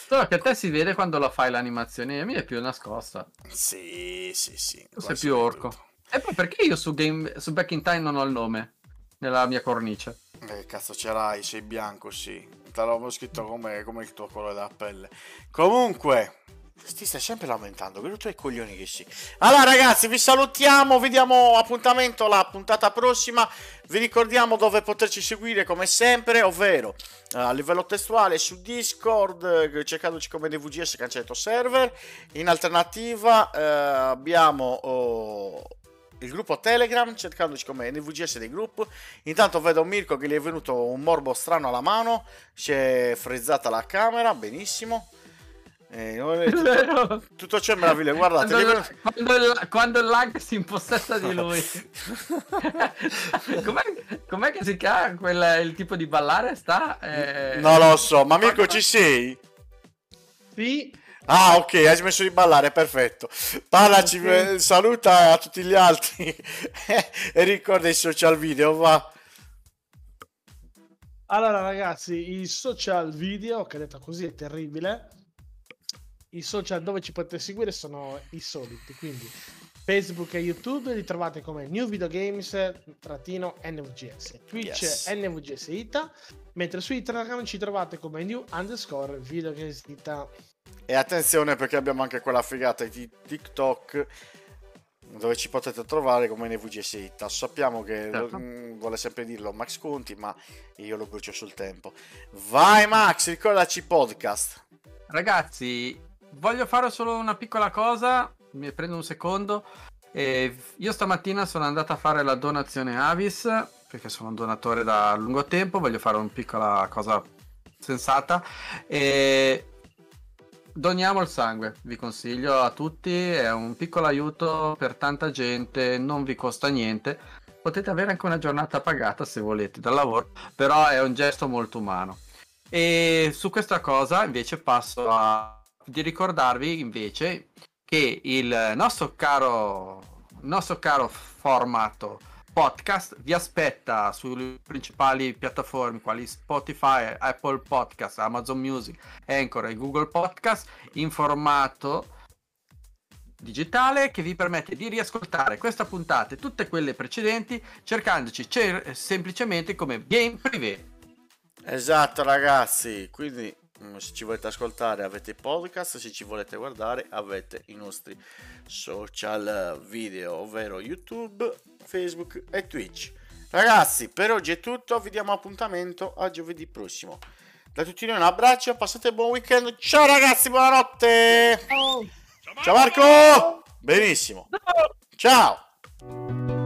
C: Solo che a te si vede quando la fai l'animazione, a me è più nascosta.
A: sì, sì, sì.
C: Tu sei più
A: tutto.
C: E poi perché io su, game, su Back in Time non ho il nome nella mia cornice?
A: Eh, cazzo ce l'hai, sei bianco, sì. Te l'avevo scritto come, come il tuo colore della pelle. Comunque, ti stai sempre lamentando, che tu hai coglioni che sì. Allora ragazzi, vi salutiamo, vi diamo appuntamento alla puntata prossima. Vi ricordiamo dove poterci seguire come sempre, ovvero eh, a livello testuale su Discord, eh, cercandoci come DVGS cancelletto server. In alternativa eh, abbiamo oh, il gruppo Telegram, cercandoci come NVGS dei gruppi. Intanto vedo Mirko che gli è venuto un morbo strano alla mano, si è frizzata la camera, benissimo. Eh, tutto, tutto ciò è meraviglioso, guardate.
C: Quando, il- quando il, quando il lag si impossessa di lui. com'è, com'è che si chiama quel, il tipo di ballare? Sta? Eh,
A: Non lo so, ma Mirko ci sei?
B: Sì,
A: Ah, ok, hai smesso di ballare, perfetto. Parlaci,
B: Ok.
A: eh, saluta a tutti gli altri e ricorda i social video, va.
B: Allora, ragazzi, i social video, che detto così è terribile. I social dove ci potete seguire sono i soliti, quindi Facebook e YouTube li trovate come New Video Games trattino NVGS, Twitch
A: Yes.
B: NVGS Ita, mentre su Instagram ci trovate come New underscore Video Games Ita.
A: E attenzione perché abbiamo anche quella figata di TikTok dove ci potete trovare come NVGS Ita. Sappiamo che
C: Certo.
A: mm, vuole sempre dirlo Max Conti, ma io lo brucio sul tempo. Vai Max, ricordaci podcast.
C: Ragazzi, voglio fare solo una piccola cosa. Mi prendo un secondo. Eh, io stamattina sono andato a fare la donazione Avis perché sono un donatore da lungo tempo. Voglio fare una piccola cosa sensata. E doniamo il sangue, vi consiglio a tutti. È un piccolo aiuto per tanta gente, non vi costa niente. Potete avere anche una giornata pagata se volete dal lavoro, però è un gesto molto umano. E su questa cosa invece passo a di ricordarvi invece che il nostro caro nostro caro formato podcast vi aspetta sulle principali piattaforme quali Spotify, Apple Podcast, Amazon Music, Anchor e Google Podcast in formato digitale che vi permette di riascoltare questa puntata e tutte quelle precedenti cercandoci cer- semplicemente come Game Privé.
A: Esatto ragazzi, quindi mm, se ci volete ascoltare avete i podcast, se ci volete guardare avete i nostri social video, ovvero YouTube, Facebook e Twitch. Ragazzi, per oggi è tutto, vi diamo appuntamento a giovedì prossimo. Da tutti noi un abbraccio, passate buon weekend. Ciao ragazzi, buonanotte! Ciao Marco! Benissimo. Ciao!